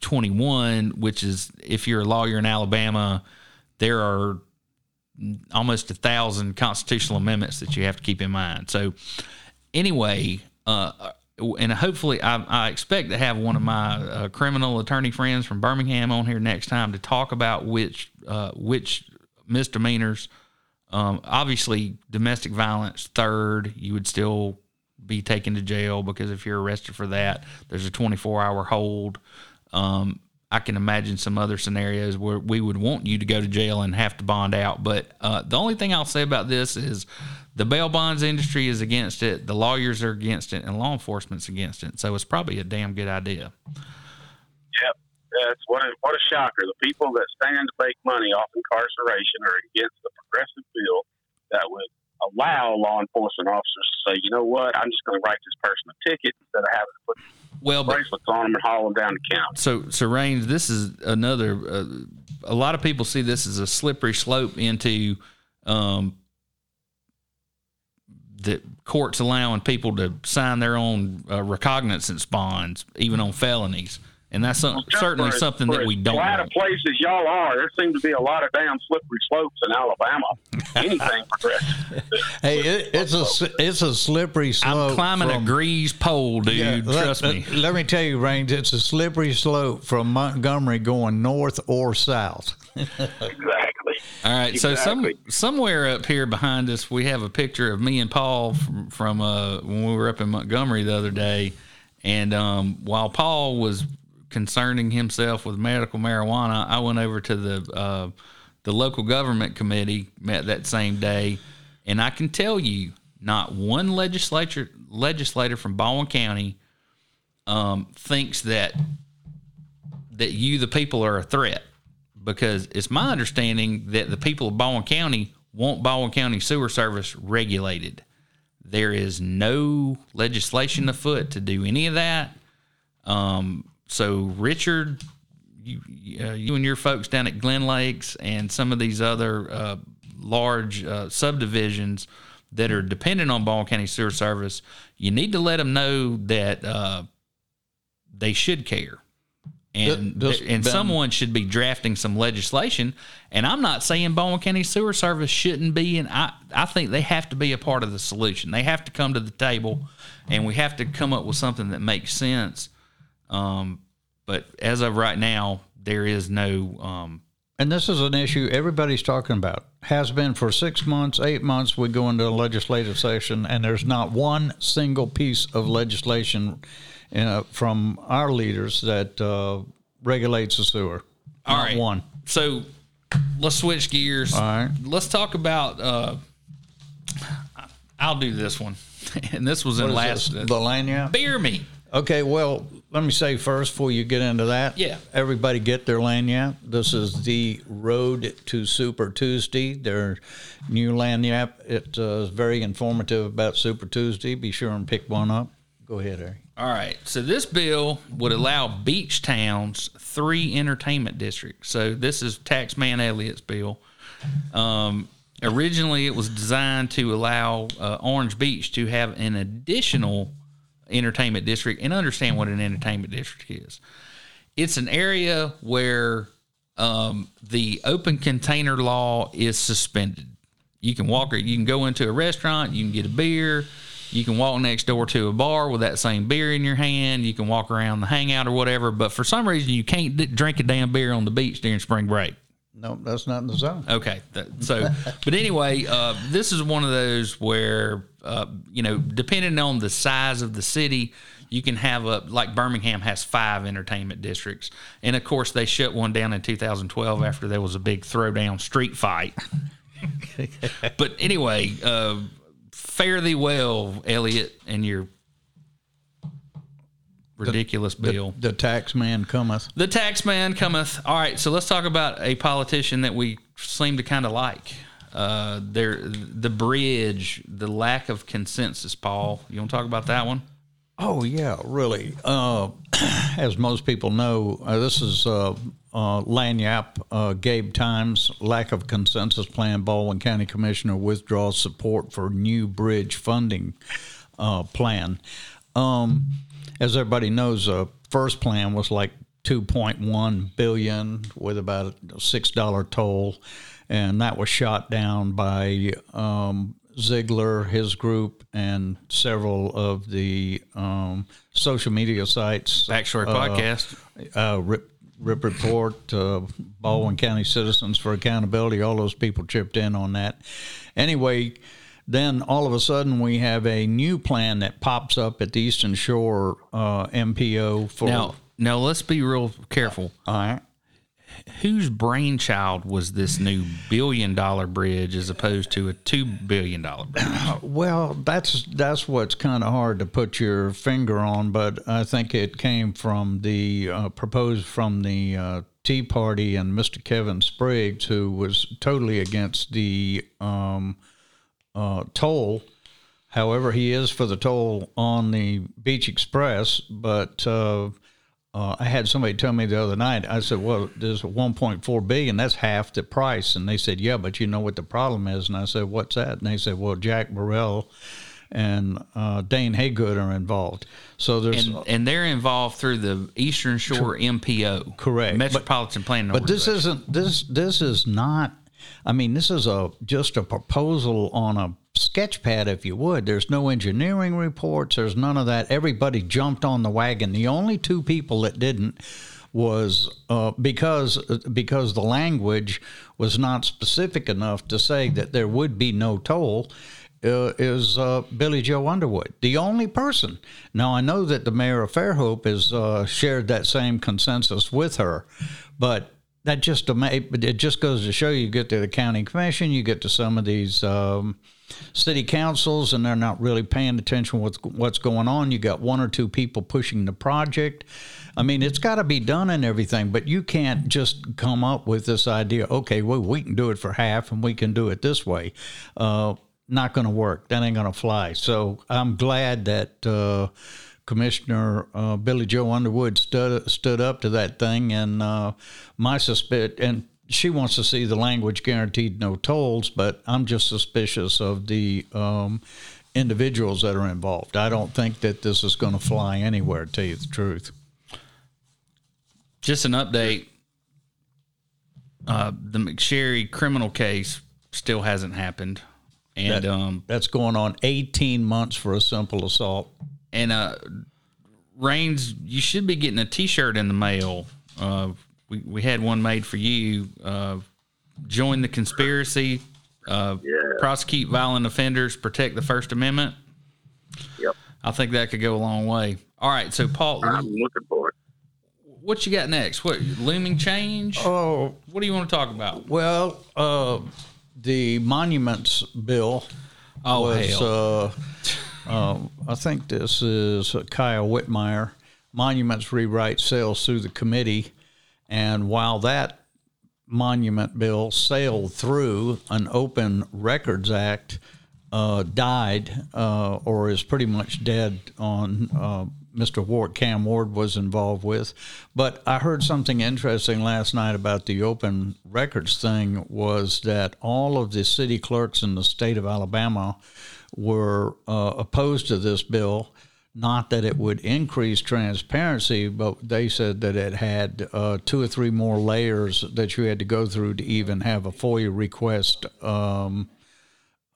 twenty one, which is if you're a lawyer in Alabama, there are almost a thousand constitutional amendments that you have to keep in mind. So anyway, uh, and hopefully I, I expect to have one of my uh, criminal attorney friends from Birmingham on here next time to talk about which uh, which misdemeanors. Um, obviously, domestic violence third, you would still be taken to jail because if you're arrested for that, there's a 24 hour hold. Um, I can imagine some other scenarios where we would want you to go to jail and have to bond out. But uh, the only thing I'll say about this is the bail bonds industry is against it, the lawyers are against it, and law enforcement's against it. So it's probably a damn good idea. Yep. That's what a, what a shocker. The people that stand to make money off incarceration are against the progressive bill that would allow law enforcement officers to say, you know what, I'm just going to write this person a ticket instead of having to put well, bracelets on them and haul them down the county. So, so Rains, this is another. Uh, a lot of people see this as a slippery slope into um, the courts allowing people to sign their own uh, recognizance bonds, even on felonies. And that's some, Just certainly for- something for that we don't. flat want. of places y'all are, there seems to be a lot of damn slippery slopes in Alabama. Anything progressive. Hey, it, it's a s- it's a slippery slope. I'm climbing from- a grease pole, dude. Yeah, trust let, me. Let me tell you, Rains, it's a slippery slope from Montgomery going north or south. Exactly. All right, so some somewhere up here behind us, we have a picture of me and Paul from, from uh, when we were up in Montgomery the other day, and um, while Paul was concerning himself with medical marijuana, I went over to the uh, the local government committee met that same day, and I can tell you, not one legislature legislator from Baldwin County um, thinks that that you, the people, are a threat because it's my understanding that the people of Baldwin County want Baldwin County Sewer Service regulated. There is no legislation afoot to do any of that. Um, so, Richard, you, uh, you and your folks down at Glen Lakes and some of these other uh, large uh, subdivisions that are dependent on Baldwin County Sewer Service, you need to let them know that uh, they should care and This- and someone should be drafting some legislation. And I'm not saying Baldwin County Sewer Service shouldn't be, and I I think they have to be a part of the solution. They have to come to the table, and we have to come up with something that makes sense. Um, but as of right now, there is no. Um, And this is an issue everybody's talking about. Has been for six months, eight months. We go into a legislative session, and there's not one single piece of legislation uh, from our leaders that uh, regulates the sewer. All right. one. So let's switch gears. All right. Let's talk about. Uh, I'll do this one, and this was in last this, the Lagniappe? beer me. Okay, well, let me say first before you get into that. Yeah. Everybody get their Lagniappe. This is the Road to Super Tuesday. Their new Lagniappe. It uh, very informative about Super Tuesday. Be sure and pick one up. Go ahead, Harry. All right. So this bill would allow beach towns three entertainment districts. So this is Taxman Elliott's bill. Um, originally, it was designed to allow uh, Orange Beach to have an additional entertainment district and understand what an entertainment district is. It's an area where um, the open container law is suspended. You can walk, you can go into a restaurant, you can get a beer, you can walk next door to a bar with that same beer in your hand, you can walk around the hangout or whatever. But for some reason, you can't d- drink a damn beer on the beach during spring break. No, that's not in the zone. Okay. That, so, but anyway, uh, this is one of those where, uh, you know, depending on the size of the city, you can have a, like Birmingham has five entertainment districts. And of course, they shut one down in 2012 after there was a big throwdown street fight. but anyway, uh, fare thee well, Elliott, and your ridiculous bill. The tax man cometh. The tax man cometh. All right, so let's talk about a politician that we seem to kind of like. Uh, there, the bridge, the lack of consensus. Paul, you want to talk about that one? Oh yeah, really. Uh, as most people know, uh, this is uh, uh, Lagniappe, uh, Gabe Times, lack of consensus plan. Baldwin County Commissioner withdraws support for new bridge funding uh, plan. Um, as everybody knows, the first plan was like 2.1 billion with about a six dollar toll, and that was shot down by um, Zeigler, his group, and several of the um, social media sites. Backstory uh, podcast. Uh, Rip, Rip Report, uh, Baldwin County Citizens for Accountability, all those people chipped in on that. Anyway, then all of a sudden we have a new plan that pops up at the Eastern Shore uh, MPO for. Now, now let's be real careful. all right. Whose brainchild was this new billion dollar bridge as opposed to a two billion dollar bridge? Well, that's that's what's kind of hard to put your finger on, but I think it came from the uh, proposed from the uh, Tea Party and Mr. Kevin Spriggs, who was totally against the um, uh, toll. However, he is for the toll on the Beach Express, but. Uh, I had somebody tell me the other night. I said, "Well, there's 1.4 billion. That's half the price." And they said, "Yeah, but you know what the problem is?" And I said, "What's that?" And they said, "Well, Jack Burrell and uh, Dane Haygood are involved. So there's and, and they're involved through the Eastern Shore MPO, correct Metropolitan but, Planning. But this isn't this this is not. I mean, this is a just a proposal on a sketch pad, if you would. There's no engineering reports. There's none of that. Everybody jumped on the wagon. The only two people that didn't was uh, because because the language was not specific enough to say that there would be no toll. Uh, is uh, Billie Jo Underwood, the only person. Now I know that the mayor of Fairhope has uh, shared that same consensus with her, but that just it just goes to show you get to the county commission, you get to some of these um, city councils, and they're not really paying attention what's what's going on. You got one or two people pushing the project. I mean, it's got to be done and everything, but you can't just come up with this idea. Okay, well, we can do it for half, and we can do it this way. Uh, not going to work. That ain't going to fly. So I'm glad that. Uh, Commissioner uh, Billie Jo Underwood stood stood up to that thing, and uh, my suspect and she wants to see the language guaranteed no tolls, but I'm just suspicious of the um, individuals that are involved. I don't think that this is going to fly anywhere. To tell you the truth. Just an update. Uh, the McSherry criminal case still hasn't happened, and that, um, that's going on 18 months for a simple assault. And uh, Rains, you should be getting a T-shirt in the mail. Uh, we we had one made for you. Uh, join the conspiracy. Uh, Yeah. Prosecute violent offenders. Protect the First Amendment. Yep. I think that could go a long way. All right, so Paul, I'm looking for it. what you got next? What looming change? Oh, what do you want to talk about? Well, uh, the monuments bill Oh, was, hell. Uh, I think this is Kyle Whitmire. Monuments rewrite sails through the committee, and while that monument bill sailed through, an Open Records Act uh, died uh, or is pretty much dead on. Uh, Mr. Ward, Cam Ward was involved with. But I heard something interesting last night about the open records thing was that all of the city clerks in the state of Alabama were uh, opposed to this bill. Not that it would increase transparency, but they said that it had uh, two or three more layers that you had to go through to even have a FOIA request um,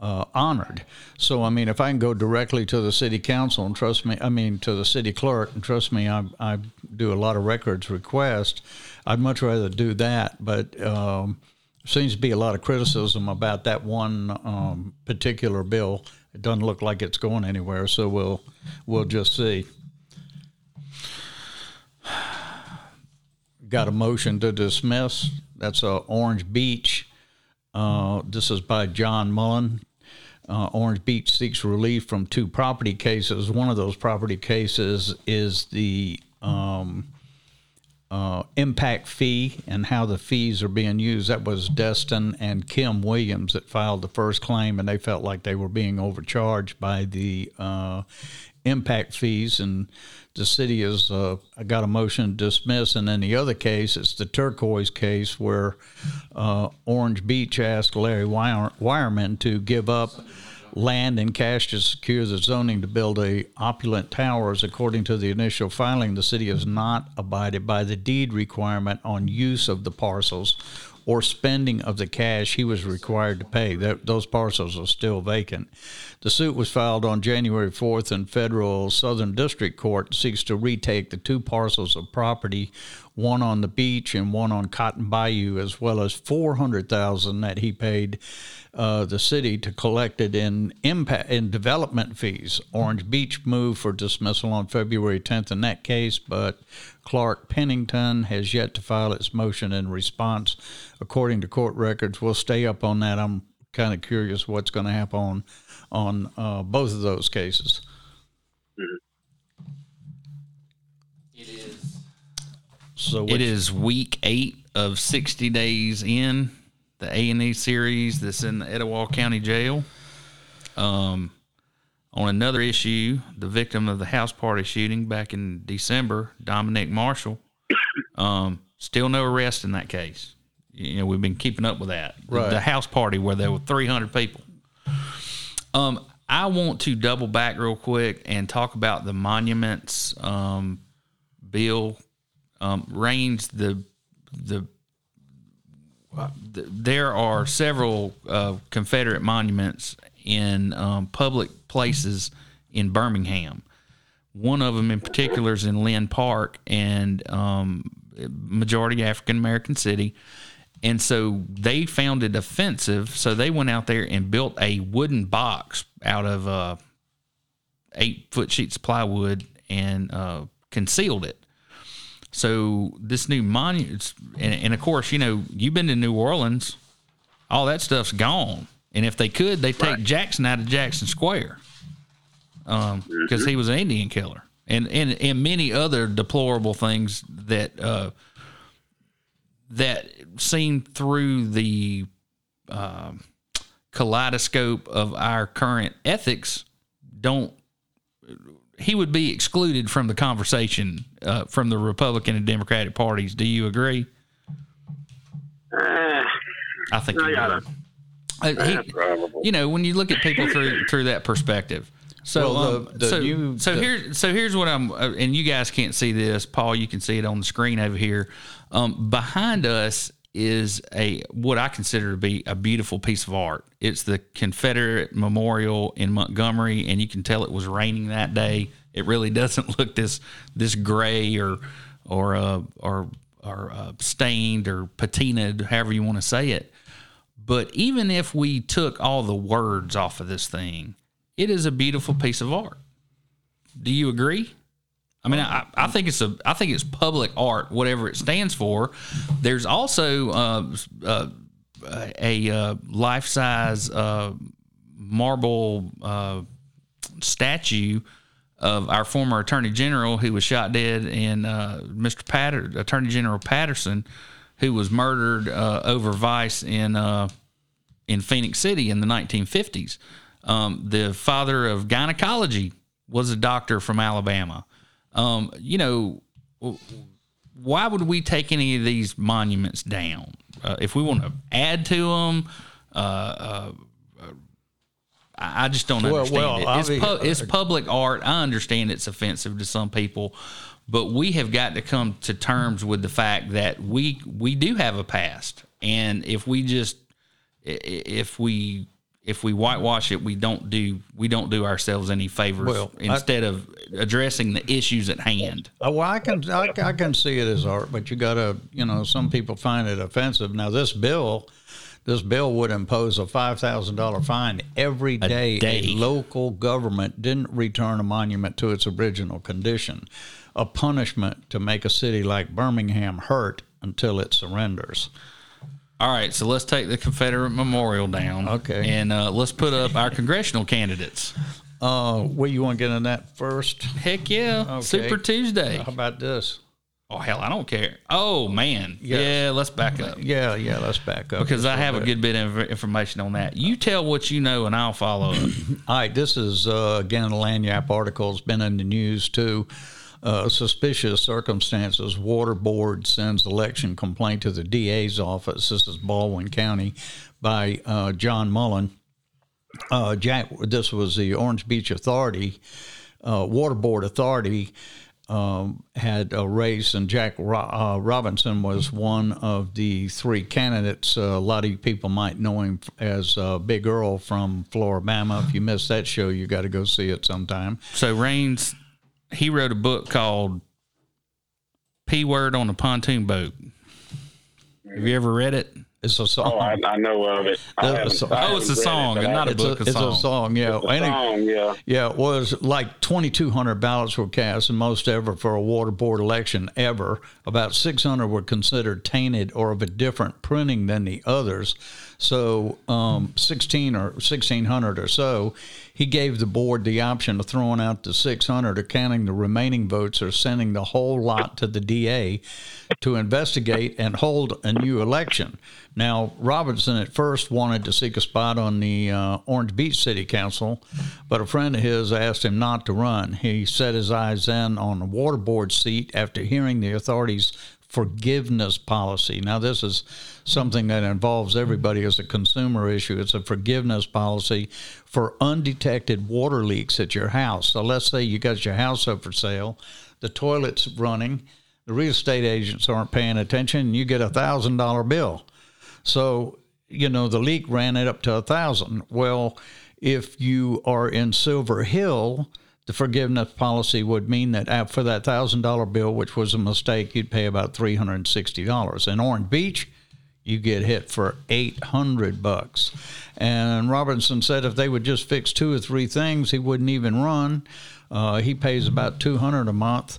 uh, honored. So, I mean, if I can go directly to the city council and trust me, I mean, to the city clerk and trust me, I, I do a lot of records requests. I'd much rather do that, but um, seems to be a lot of criticism about that one um, particular bill. It doesn't look like it's going anywhere, so we'll we'll just see. Got a motion to dismiss. That's uh, Orange Beach. Uh, this is by John Mullen. Uh, Orange Beach seeks relief from two property cases. One of those property cases is the um, uh, impact fee and how the fees are being used. That was Destin and Kim Williams that filed the first claim, and they felt like they were being overcharged by the uh, impact fees. And the city has uh, got a motion to dismiss. And then the other case, it's the turquoise case where uh, Orange Beach asked Larry Wire- Wireman to give up land and cash to secure the zoning to build a opulent towers. According to the initial filing, the city has not abided by the deed requirement on use of the parcels or spending of the cash he was required to pay. That, those parcels are still vacant. The suit was filed on January 4th in federal Southern District Court. Seeks to retake the two parcels of property, one on the beach and one on Cotton Bayou, as well as 400,000 that he paid uh, the city to collect it in impact in development fees. Orange Beach moved for dismissal on February 10th in that case, but Clark Pennington has yet to file its motion in response. According to court records, we'll stay up on that. I'm kind of curious what's going to happen on on uh, both of those cases. It is. So it is week eight of sixty days in the A and E series that's in the Etowah County Jail. Um, on another issue, the victim of the house party shooting back in December, Dominic Marshall, um, still no arrest in that case. You know, we've been keeping up with that. The- Right. The, house party where there were 300 people. Um, I want to double back real quick and talk about the monuments um, bill. Um, Rains the the there are several uh, Confederate monuments in um, public places in Birmingham. One of them in particular is in Linn Park, and um, majority African American city. And so they found it offensive. So they went out there and built a wooden box out of uh, eight foot sheets of plywood and uh, concealed it. So this new monument, and, and, of course, you know, you've been to New Orleans, all that stuff's gone. And if they could, they take right. Jackson out of Jackson Square because um, mm-hmm. he was an Indian killer, and and and many other deplorable things that uh, that seen through the uh, kaleidoscope of our current ethics don't he would be excluded from the conversation uh, from the Republican and Democratic parties. Do you agree? Uh, I think you gotta, uh, he, you know, when you look at people through through that perspective. So, well, the, um, the, so, you, so the, here, so here's what I'm, uh, and you guys can't see this, Paul. You can see it on the screen over here. Um, behind us is a what I consider to be a beautiful piece of art. It's the Confederate Memorial in Montgomery, and you can tell it was raining that day. It really doesn't look this this gray or or uh, or or uh, stained or patinaed, however you want to say it. But even if we took all the words off of this thing, it is a beautiful piece of art. Do you agree? I mean, I, I, think it's a, I think it's public art, whatever it stands for. There's also uh, uh, a uh, life size uh, marble uh, statue of our former Attorney General who was shot dead, and uh, Mr. Patter, Attorney General Patterson, who was murdered over vice in in Phenix City in the 1950s. Um, the father of gynecology was a doctor from Alabama. Um, you know, why would we take any of these monuments down? Uh, if we want to add to them, uh, uh, I just don't understand well, it. It's, pu- it's public art. I understand it's offensive to some people, but we have got to come to terms with the fact that we we do have a past, and if we just if we if we whitewash it, we don't do we don't do ourselves any favors. Well, instead I, of addressing the issues at hand. Uh, well, I can I, I can see it as art, but you got to you know some people find it offensive. Now this bill, this bill would impose a five thousand dollar fine every day a, day a local government didn't return a monument to its original condition, a punishment to make a city like Birmingham hurt until it surrenders. All right, so let's take the Confederate Memorial down. Okay. And uh, let's put up our congressional candidates. Uh, where you want to get in that first? Heck yeah. Okay. Super Tuesday. How about this? Oh hell, I don't care. Oh man, yes. yeah. Let's back up. Yeah, yeah. Let's back up because I have a good bit of information on that. You tell what you know, and I'll follow up. All right, this is uh, again a Lagniappe article. It's been in the news too uh, suspicious circumstances, Water Board sends election complaint to the DA's office. This is Baldwin County by uh, John Mullen. Uh, Jack, this was the Orange Beach Authority, uh, Water Board Authority. Um, had a race, and Jack Ro- uh, Robinson was one of the three candidates. Uh, a lot of people might know him as Big Earl from Flora-Bama. If you missed that show, you got to go see it sometime. So Rains he wrote a book called P Word on a Pontoon Boat. Have you ever read it? It's a song. Oh, I, I know of it. oh, it's a song, it, not a book. A, a it's song. a song, yeah. It's a song, yeah. Yeah, it was like 2,200 ballots were cast, and most ever for a water board election ever. About 600 were considered tainted or of a different printing than the others. So, um, 16 or 1,600 or so he gave the board the option of throwing out the 600 or counting the remaining votes or sending the whole lot to the DA to investigate and hold a new election. Now, Robinson at first wanted to seek a spot on the uh, Orange Beach City Council, but a friend of his asked him not to run. He set his eyes then on the water board seat after hearing the authorities forgiveness policy. Now, this is something that involves everybody as a consumer issue. It's a forgiveness policy for undetected water leaks at your house. So, let's say you got your house up for sale, the toilet's running, the real estate agents aren't paying attention, and you get a thousand dollar bill. So, you know, the leak ran it up to a thousand. Well, if you are in Silverhill, the forgiveness policy would mean that for that thousand dollar bill, which was a mistake, you'd pay about three hundred and sixty dollars. In Orange Beach, you get hit for eight hundred bucks. And Robinson said if they would just fix two or three things, he wouldn't even run. Uh, he pays about two hundred a month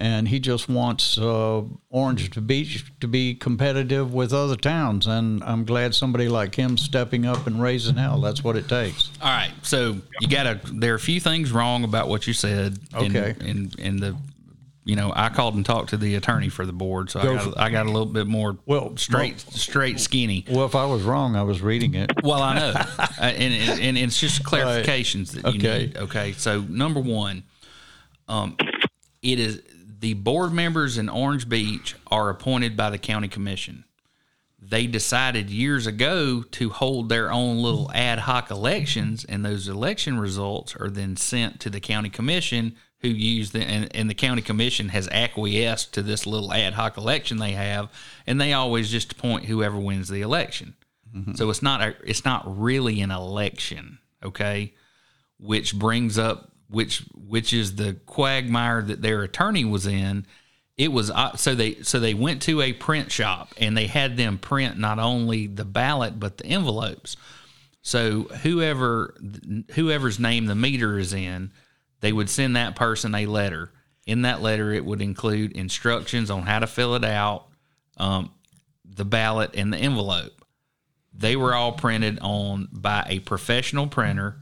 and he just wants uh, Orange to Beach to be competitive with other towns. And I'm glad somebody like him stepping up and raising hell. That's what it takes. All right, so you got to. There are a few things wrong about what you said. Okay. And in, the, you know, I called and talked to the attorney for the board, so I got, I got a little bit more well straight, well, straight, skinny. Well, if I was wrong, I was reading it. Well, I know, uh, and, and, and it's just clarifications right. that you okay. need. Okay. So number one, um, it is the board members in Orange Beach are appointed by the county commission. They decided years ago to hold their own little ad hoc elections, and those election results are then sent to the county commission, who use the and, and the county commission has acquiesced to this little ad hoc election they have, and they always just appoint whoever wins the election. Mm-hmm. So it's not a, it's not really an election, okay? Which brings up which which is the quagmire that their attorney was in. It was uh, so they so they went to a print shop and they had them print not only the ballot but the envelopes. So whoever whoever's name the meter is in, they would send that person a letter. In that letter, it would include instructions on how to fill it out, um, the ballot, and the envelope. They were all printed on by a professional printer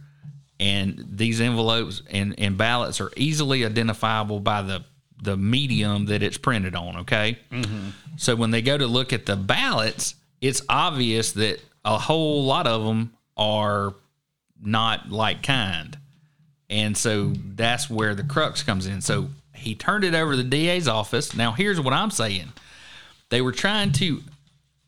and these envelopes and, and ballots are easily identifiable by the the medium that it's printed on. Okay, mm-hmm. so when they go to look at the ballots, it's obvious that a whole lot of them are not like kind, and so that's where the crux comes in. So he turned it over to the DA's office. Now here's what I'm saying: they were trying to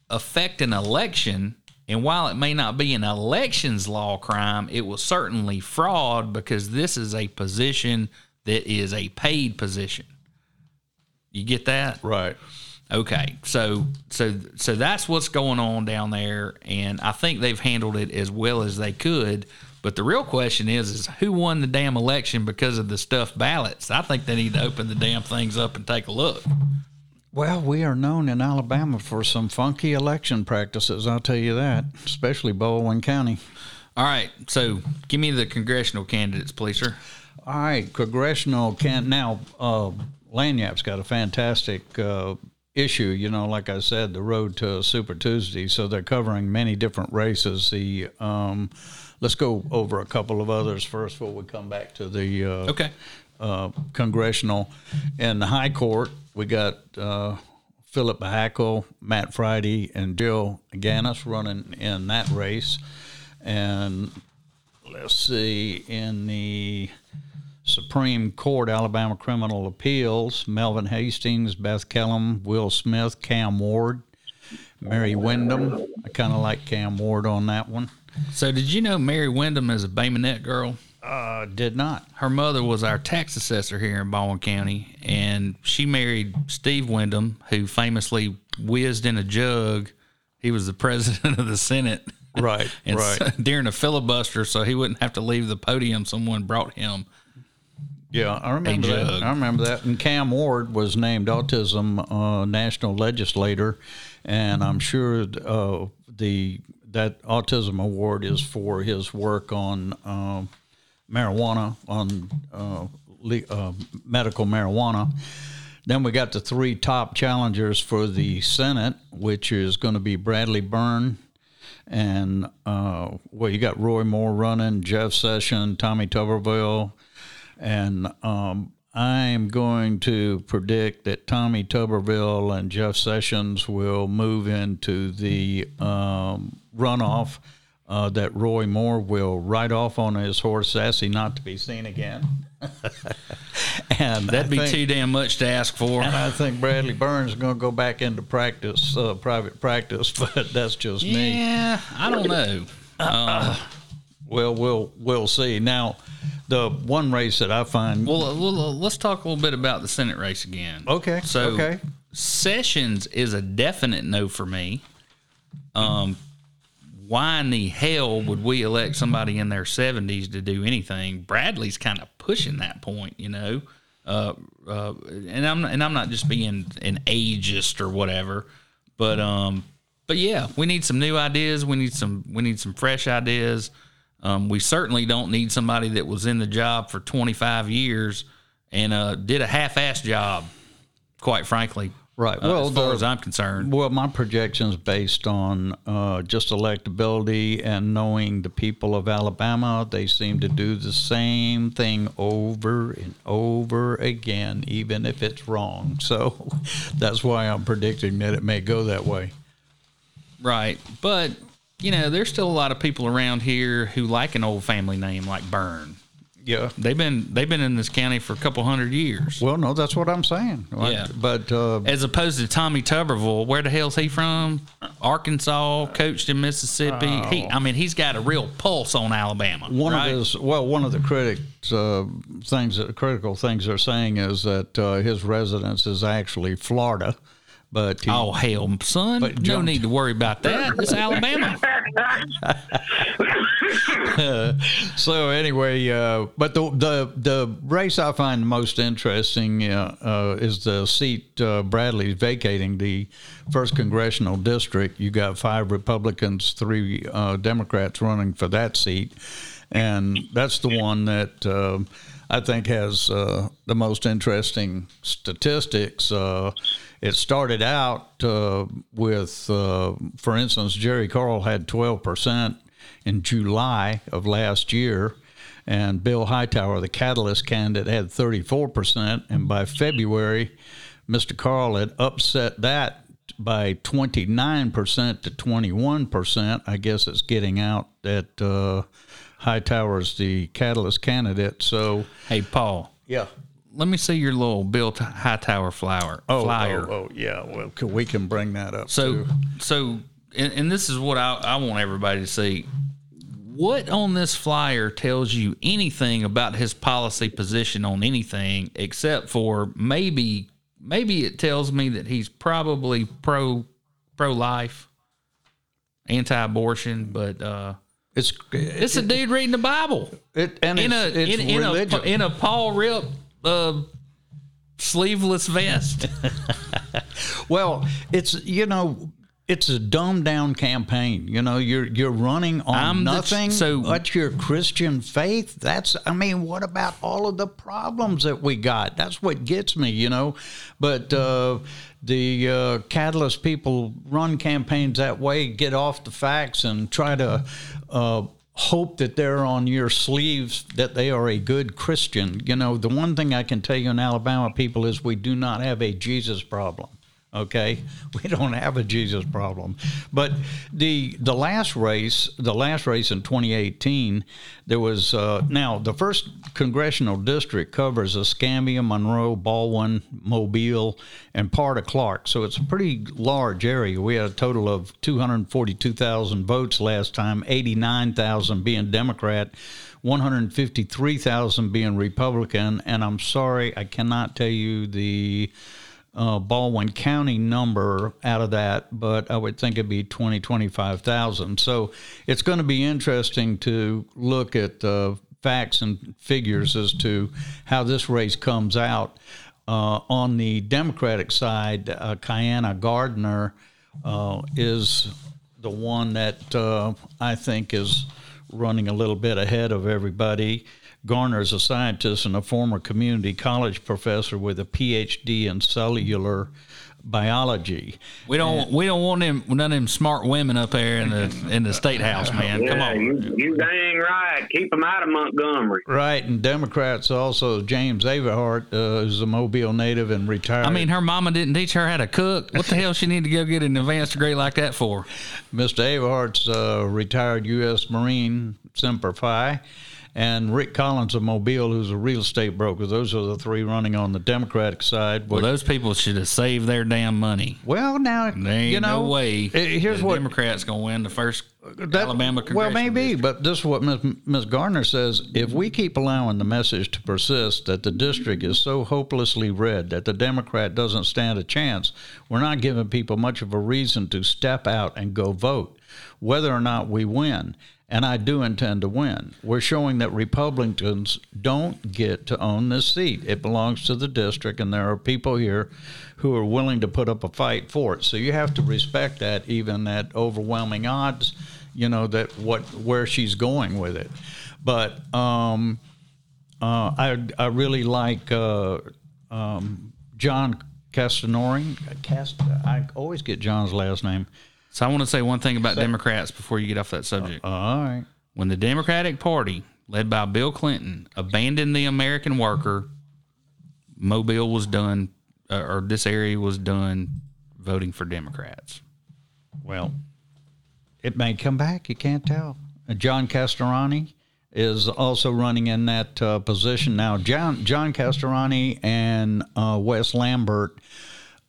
affect an election and while it may not be an elections law crime, it was certainly fraud because this is a position that is a paid position. You get that? Right. Okay. So so so that's what's going on down there and I think they've handled it as well as they could. But the real question is is who won the damn election because of the stuffed ballots? I think they need to open the damn things up and take a look. Well, we are known in Alabama for some funky election practices, I'll tell you that, especially Baldwin County. All right, so give me the congressional candidates, please, sir. All right, congressional can now. Uh, Lagniappe's got a fantastic uh, issue. You know, like I said, the road to Super Tuesday. So they're covering many different races. The um, let's go over a couple of others first before we come back to the uh, okay uh, congressional and the High Court. We got uh, Philip Hackle, Matt Fridy, and Jill Ganus running in that race. And let's see, in the Supreme Court, Alabama Criminal Appeals, Melvin Hastings, Beth Kellum, Will Smith, Cam Ward, Mary Windham. I kind of like Cam Ward on that one. So, did you know Mary Windham is a Bay Minette girl? Uh, did not. Her mother was our tax assessor here in Baldwin County, and she married Steve Windham, who famously whizzed in a jug. He was the president of the Senate. Right, and right. So, during a filibuster, so he wouldn't have to leave the podium, someone brought him. Yeah, I remember that. I remember that. And Cam Ward was named Autism uh, National Legislator, and I'm sure uh, the that Autism Award is for his work on. Uh, marijuana, on uh, le- uh, medical marijuana. Then we got the three top challengers for the Senate, which is going to be Bradley Byrne, and uh, well, you got Roy Moore running, Jeff Sessions, Tommy Tuberville, and um, I'm going to predict that Tommy Tuberville and Jeff Sessions will move into the um, runoff uh, that Roy Moore will ride off on his horse Sassy not to be seen again. and that'd be think, too damn much to ask for. And I think Bradley Byrne's is going to go back into practice, uh, private practice, but that's just yeah, me. Yeah, I don't know. Uh, well, we'll we'll see. Now, the one race that I find. Well, well, let's talk a little bit about the Senate race again. Okay. So, okay. Sessions is a definite no for me. Um, why in the hell would we elect somebody in their 70s to do anything? Bradley's kind of pushing that point, you know. Uh, uh, and I'm and I'm not just being an ageist or whatever, but um, but yeah, we need some new ideas. We need some we need some fresh ideas. Um, we certainly don't need somebody that was in the job for 25 years and uh, did a half-ass job. Quite frankly, Right. Uh, well, as far the, as I'm concerned. Well, my projections based on uh, just electability and knowing the people of Alabama, they seem to do the same thing over and over again, even if it's wrong. So that's why I'm predicting that it may go that way. Right. But, you know, there's still a lot of people around here who like an old family name like Byrne. Yeah, they've been they've been in this county for a couple hundred years. Well, no, that's what I'm saying. Yeah, but uh, as opposed to Tommy Tuberville, where the hell's he from? Arkansas, coached in Mississippi. Oh. He, I mean, he's got a real pulse on Alabama. One right? of his well, one of the critics uh, things, that, critical things they're saying is that uh, his residence is actually Florida. But he, oh hell, son! But no need to worry about that. It's Alabama. so anyway, uh, but the, the the race I find most interesting uh, uh, is the seat uh, Bradley's vacating, the first congressional district. You got five Republicans, three uh, Democrats running for that seat, and that's the one that. Uh, I think has the most interesting statistics it started out uh, with, uh, for instance, Jerry Carl had 12% in July of last year, and Bill Hightower, the catalyst candidate, had 34%. And by February, Mr. Carl had upset that by 29% to 21%. I guess it's getting out that uh, Hightower's the catalyst candidate. So, hey, Paul. Yeah let me see your little Bill Hightower flower oh, flyer. Oh, oh, yeah. Well, we can bring that up. So, too. so, and, and, this is what I, I want everybody to see. What on this flyer tells you anything about his policy position on anything except for maybe, maybe it tells me that he's probably pro pro life, anti abortion, but uh, it's it's a dude reading the Bible. It and in it's, a it's in, in, a in a Paul Rip uh, sleeveless vest. well, it's you know it's a dumbed down campaign. You know, you're you're running on I'm nothing the, so but your Christian faith. That's I mean, what about all of the problems that we got? That's what gets me, you know. But uh, the uh, catalyst people run campaigns that way, get off the facts and try to uh, hope that they're on your sleeves that they are a good Christian. You know, the one thing I can tell you in Alabama people is we do not have a Jesus problem. Okay, we don't have a Jesus problem, but the the last race, the last race in 2018, there was uh, now the first congressional district covers Escambia, Monroe, Baldwin, Mobile, and part of Clarke. So it's a pretty large area. We had a total of 242,000 votes last time, 89,000 being Democrat. 153,000 being Republican, and I'm sorry, I cannot tell you the uh, Baldwin County number out of that, but I would think it'd be 20, 25,000. So it's going to be interesting to look at uh, facts and figures as to how this race comes out. Uh, on the Democratic side, uh, Kiani Gardner uh, is the one that uh, I think is running a little bit ahead of everybody. Gardner is a scientist and a former community college professor with a PhD in cellular biology. We don't we don't want them none of them smart women up there in the in the state house, man. Come on. You, you dang right. Keep them out of Montgomery. Right, and Democrats also James Averhart, uh, who's a Mobile native and retired. I mean, her mama didn't teach her how to cook. What the hell she need to go get an advanced degree like that for? Mr. Averhart's a retired U.S. Marine, Semper Fi, and Rick Collins of Mobile, who's a real estate broker. Those are the three running on the Democratic side. Well, those people should have saved their damn money. Well, now There ain't you know, no way. eh, here's the what- Democrats gonna win the first That- Alabama. Well, maybe, but this is what Ms. Ms. Gardner says. If we keep allowing the message to persist that the district is so hopelessly red that the Democrat doesn't stand a chance, we're not giving people much of a reason to step out and go vote, whether or not we win. And I do intend to win. We're showing that Republicans don't get to own this seat. It belongs to the district, and there are people here who are willing to put up a fight for it. So you have to respect that, even at overwhelming odds. You know that what where she's going with it, but um, uh, I I really like uh, um, John Castorani. Cast I always get John's last name. So I want to say one thing about Democrats before you get off that subject. all right. When the Democratic Party, led by Bill Clinton, abandoned the American worker, Mobile was done, uh, or this area was done voting for Democrats. Well, it may come back. You can't tell. Uh, John Castorani is also running in that uh, position now. John John Castorani and uh, Wes Lambert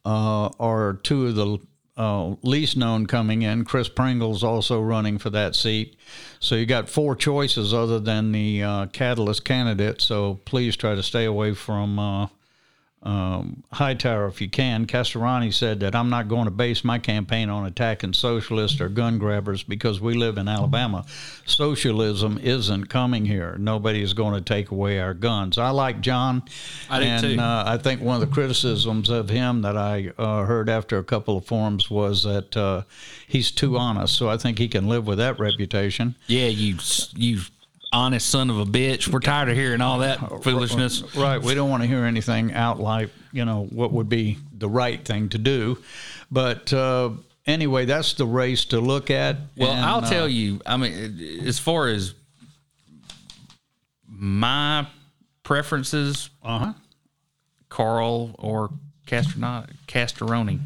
uh, are two of the uh, least known coming in. Chris Pringle's also running for that seat. So you got four choices other than the uh, Catalyst candidate. So please try to stay away from. Um, Hightower, if you can. Castorani said that I'm not going to base my campaign on attacking socialists or gun grabbers because we live in Alabama. Socialism isn't coming here. Nobody is going to take away our guns. I like John. I and, too. Uh, I think one of the criticisms of him that I uh, heard after a couple of forums was that uh, he's too honest. So I think he can live with that reputation. Yeah, you you honest son of a bitch. We're tired of hearing all that foolishness. Right. We don't want to hear anything out like, you know, what would be the right thing to do. But uh, anyway, that's the race to look at. Well, And, I'll uh, tell you. I mean, as far as my preferences, uh-huh. Carl or Castoroni,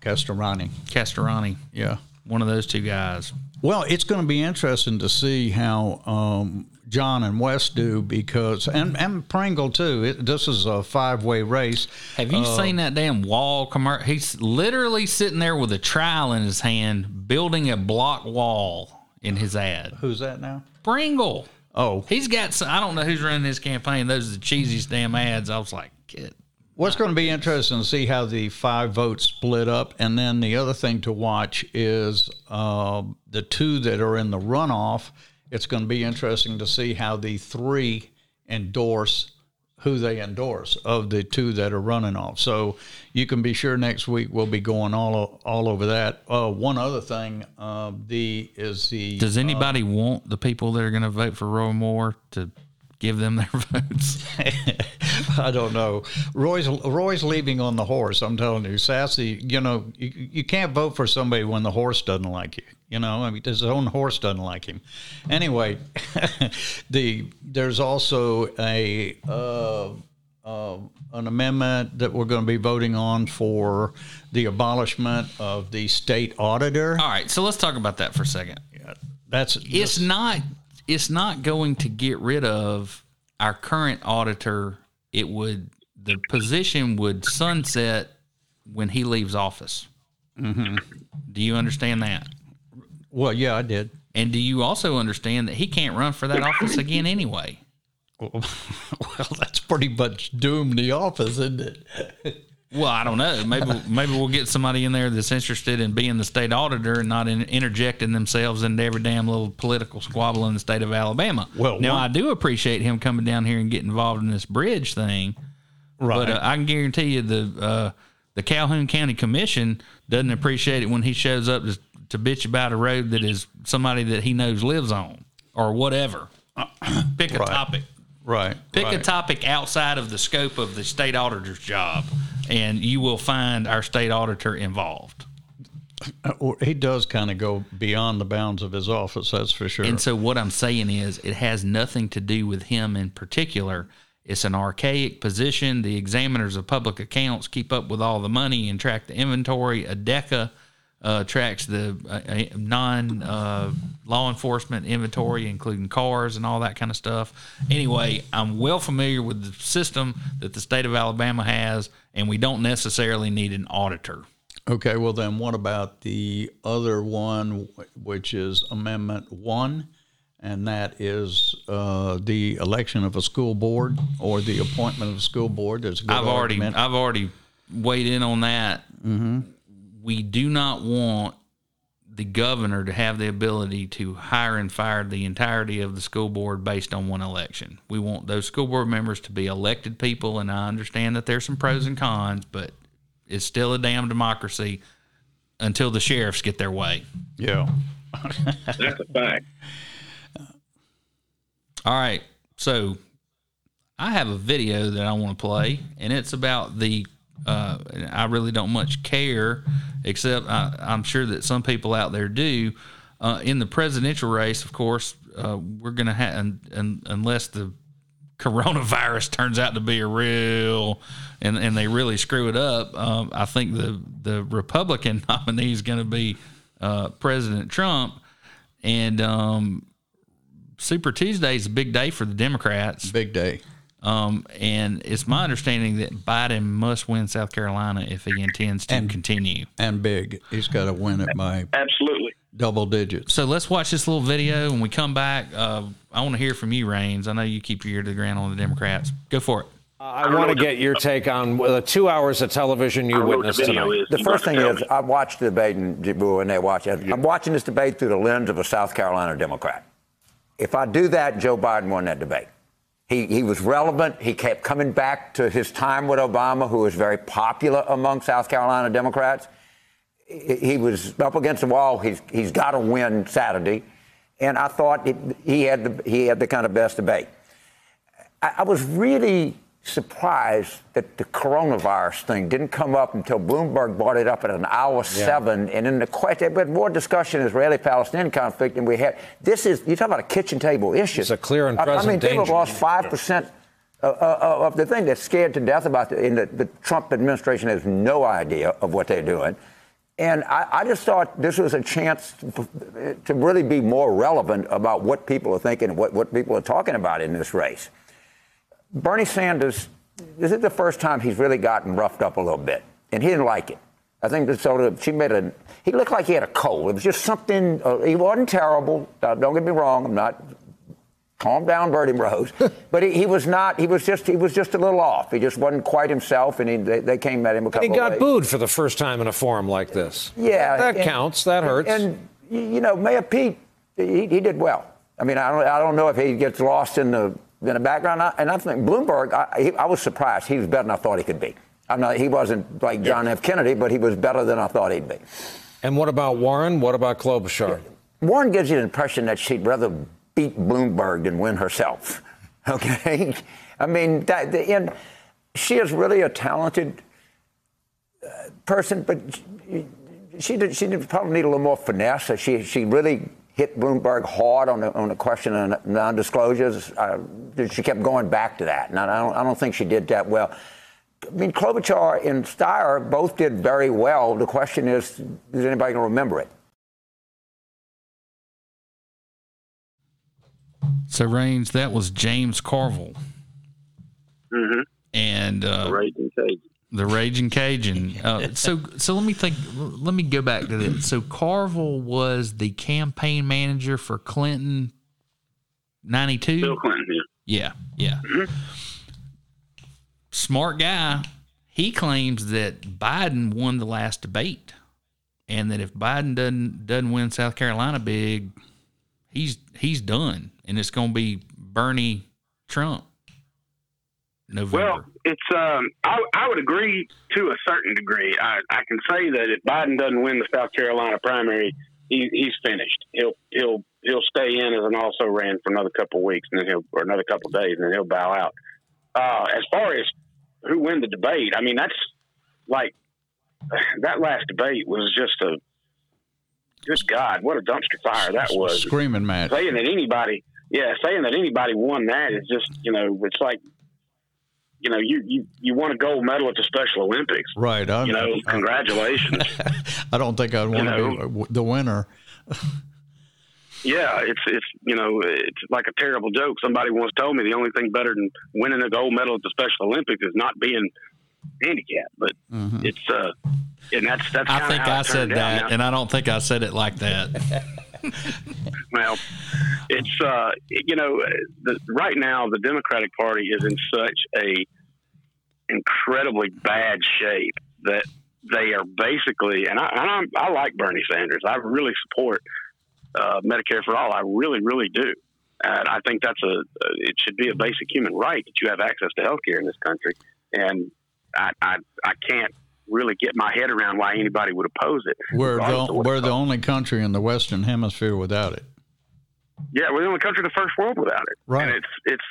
Castorani. Castorani. Yeah. One of those two guys. Well, it's going to be interesting to see how um, John and Wes do because, and, and Pringle too. It, this is a five way race. Have you Uh, seen that damn wall commercial? He's literally sitting there with a trowel in his hand, building a block wall in his ad. Who's that now? Pringle. Oh, He's got. Some, I don't know who's running his campaign. Those are the cheesiest damn ads. I was like, get. What's going to be interesting to see how the five votes split up, and then the other thing to watch is uh, the two that are in the runoff. It's going to be interesting to see how the three endorse who they endorse of the two that are running off. So you can be sure next week we'll be going all all over that. Uh, one other thing, uh, the is the Does anybody want the people that are going to vote for Roy Moore to give them their votes? I don't know. Roy's Roy's leaving on the horse. I'm telling you, Sassy. You know, you, you can't vote for somebody when the horse doesn't like you. You know, I mean, his own horse doesn't like him. Anyway, the there's also a uh, uh, an amendment that we're going to be voting on for the abolishment of the state auditor. All right, so let's talk about that for a second. Yeah, That's It's not. It's not going to get rid of our current auditor. It would. The position would sunset when he leaves office. Mhm. Do you understand that? Well, yeah, I did. And do you also understand that he can't run for that office again anyway? Well, that's pretty much doomed the office, isn't it? Well, I don't know. Maybe maybe we'll get somebody in there that's interested in being the state auditor and not in, interjecting themselves into every damn little political squabble in the state of Alabama. Well, now one- I do appreciate him coming down here and getting involved in this bridge thing. Right. But uh, I can guarantee you the uh, the Calhoun County Commission doesn't appreciate it when he shows up to, to bitch about a road that is somebody that he knows lives on or whatever. Pick a Right. topic. Right. Pick a topic outside of the scope of the state auditor's job. and you will find our state auditor involved. Uh, he does kind of go beyond the bounds of his office, that's for sure. And so, what I'm saying is, it has nothing to do with him in particular. It's an archaic position. The examiners of public accounts keep up with all the money and track the inventory. ADECA uh, tracks the uh, non uh, law enforcement inventory, including cars and all that kind of stuff. Anyway, I'm well familiar with the system that the state of Alabama has, and we don't necessarily need an auditor. Okay, well, then what about the other one, which is Amendment 1? And that is uh, the election of a school board or the appointment of a school board. There's a good I've already argument. I've already weighed in on that. Mm-hmm. We do not want the governor to have the ability to hire and fire the entirety of the school board based on one election. We want those school board members to be elected people, and I understand that there's some pros and cons, but it's still a damn democracy until the sheriffs get their way. Yeah. That's a fact. All right. So I have a video that I want to play, and it's about the. Uh, I really don't much care, except I, I'm sure that some people out there do. Uh, in the presidential race, of course, uh, we're going to have, un, un, unless the coronavirus turns out to be a real, and, and they really screw it up, um, I think the, the Republican nominee is going to be uh, President Trump. And um, Super Tuesday is a big day for the Democrats. Big day. Um, and it's my understanding that Biden must win South Carolina if he intends to And- continue. And big. He's got to win it by Absolutely. double digits. So let's watch this little video. When we come back, uh, I want to hear from you, Rains. I know you keep your ear to the ground on the Democrats. Go for it. I want to get your take on the two hours of television you witnessed tonight. The first thing is, I watched the debate in Jibu and they watch it. I'm watching this debate through the lens of a South Carolina Democrat. If I do that, Joe Biden won that debate. He, he was relevant. He kept coming back to his time with Obama, who was very popular among South Carolina Democrats. He, was up against the wall. He's, he's got to win Saturday. And I thought it, he, had the, he had the kind of best debate. I, I was really surprised that the coronavirus thing didn't come up until Bloomberg brought it up at an hour seven. And in the question, but more discussion Israeli-Palestinian conflict than we had. This is you talk about a kitchen table issue. It's a clear and present I- I, mean, people have lost five percent. Uh, uh, of the thing they're scared to death about, the, the, the Trump administration has no idea of what they're doing. And I, I just thought this was a chance to, to really be more relevant about what people are thinking, and what, what people are talking about in this race. Bernie Sanders, this is the first time he's really gotten roughed up a little bit, and he didn't like it. I think that sort of she made a. He looked like he had a cold. It was just something. Uh, he wasn't terrible. Uh, don't get me wrong. I'm not. Calm down, Bertie Rose. but he, he was not. He was just. He was just a little off. He just wasn't quite himself, and he, they, they came at him a And couple he got ways. booed for the first time in a forum like this. Yeah, That and- counts. That hurts. And, you know, Mayor Pete, he, he did well. I mean, I don't, I don't know if he gets lost in the in the background. And I think Bloomberg, I, he, I was surprised. He was better than I thought he could be. I'm not. He wasn't like John F. Kennedy, but he was better than I thought he'd be. And what about Warren? What about Klobuchar? Warren gives you the impression that she'd rather beat Bloomberg than win herself. Okay, I mean, that, the, and she is really a talented uh, person, but she, she did, she did probably need a little more finesse. She she really hit Bloomberg hard on the on the question of non-disclosures. Uh, she kept going back to that, and I don't I don't think she did that well. I mean, Klobuchar and Steyer both did very well. The question is, is anybody going to remember it? So, Rains, that was James Carville. Mm-hmm. And uh, Raging Cajun. The Raging Cajun. Uh, so, so let me think. Let me go back to this. So, Carville was the campaign manager for Clinton, ninety two. Bill Clinton, yeah. Yeah, yeah. Smart guy. He claims that Biden won the last debate, and that if Biden doesn't doesn't win South Carolina big, he's he's done, and it's going to be Bernie Trump. November. Well, it's um, I, I would agree to a certain degree. I, I can say that if Biden doesn't win the South Carolina primary, he, he's finished. He'll he'll he'll stay in as an also ran for another couple of weeks, and then he'll or another couple of days, and then he'll bow out. Uh, as far as who win the debate, I mean that's like that last debate was just a good God, what a dumpster fire that was. Screaming match. Saying that anybody, yeah, saying that anybody won that is just, you know, it's like, you know, you, you, you won a gold medal at the Special Olympics. Right. I, You know, congratulations. I don't think I'd want to know. be the winner. yeah, it's, it's, you know, it's like a terrible joke. Somebody once told me the only thing better than winning a gold medal at the Special Olympics is not being handicapped. But it's, uh, and that's, that's I think how I said that, Now- and I don't think I said it like that. Well, it's uh, you know, the, right now the Democratic Party is in such a incredibly bad shape that they are basically, and I, and I like Bernie Sanders. I really support uh, Medicare for all. I really, really do. And I think that's a, it should be a basic human right that you have access to health care in this country. And I, I, I can't really get my head around why anybody would oppose it. We're the, we're the only country in the Western Hemisphere without it. Yeah, we're the only country in the first world without it. Right. And it's it's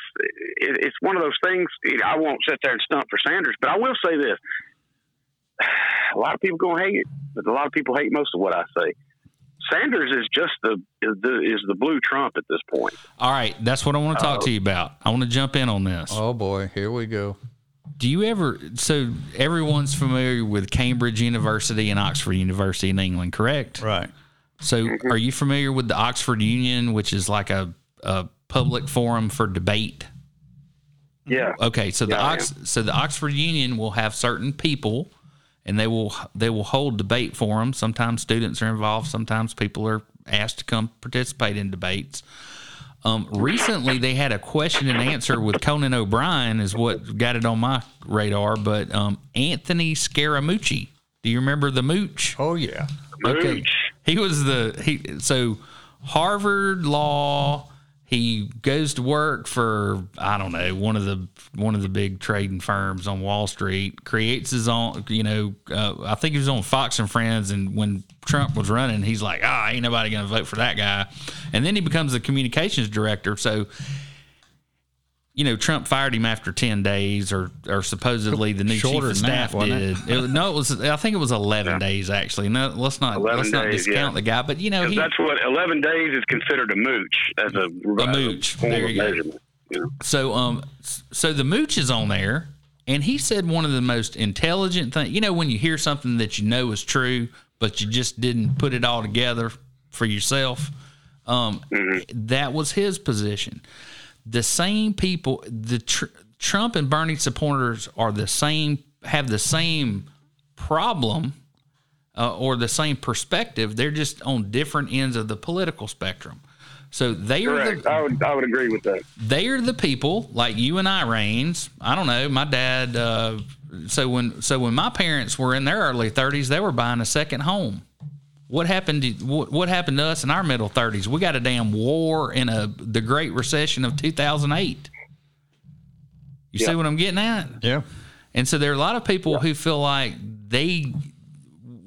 it, it's one of those things. You know, I won't sit there and stump for Sanders, but I will say this: a lot of people gonna hate it, but a lot of people hate most of what I say. Sanders is just the is the is the blue Trump at this point. All right, that's what I want to talk Uh, to you about. I want to jump in on this. Oh boy, here we go. Do you ever? So everyone's familiar with Cambridge University and Oxford University in England, correct? Right. So, mm-hmm. are you familiar with the Oxford Union, which is like a, a public forum for debate? Yeah. Okay, so the Yeah, I Ox, so the Oxford Union will have certain people, and they will they will hold debate forums. Sometimes students are involved. Sometimes people are asked to come participate in debates. Um, recently, they had a question and answer with Conan O'Brien, is what got it on my radar. But um, Anthony Scaramucci, do you remember the Mooch? Oh yeah, Okay, he was the he. So Harvard Law. He goes to work for I don't know one of the one of the big trading firms on Wall Street. Creates his own, you know. Uh, I think he was on Fox and Friends, and when Trump was running, he's like, "Ah, ain't nobody gonna vote for that guy." And then he becomes the communications director. So, you know, Trump fired him after ten days, or or supposedly the new Shorter chief of than that, staff did. it? It- no, it was. I think it was eleven days actually. No, let's not let's not days, discount yeah. the guy. But you know, he, that's what eleven days is considered a mooch as a, a mooch. form There of you go. measurement. You know? So um, so the mooch is on there, and he said one of the most intelligent things. You know, when you hear something that you know is true, but you just didn't put it all together for yourself. Um, that was his position. The same people, the tr- Trump and Bernie supporters are the same, have the same problem uh, or the same perspective. They're just on different ends of the political spectrum. So they are Correct. the, I would I would agree with that. they are the people like you and I, Rains. I don't know. My dad. Uh, so when so when my parents were in their early thirties, they were buying a second home. What happened? To, what, what happened to us in our middle thirties? We got a damn war and a the Great Recession of two thousand eight. You see what I'm getting at? Yeah. And so there are a lot of people who feel like they,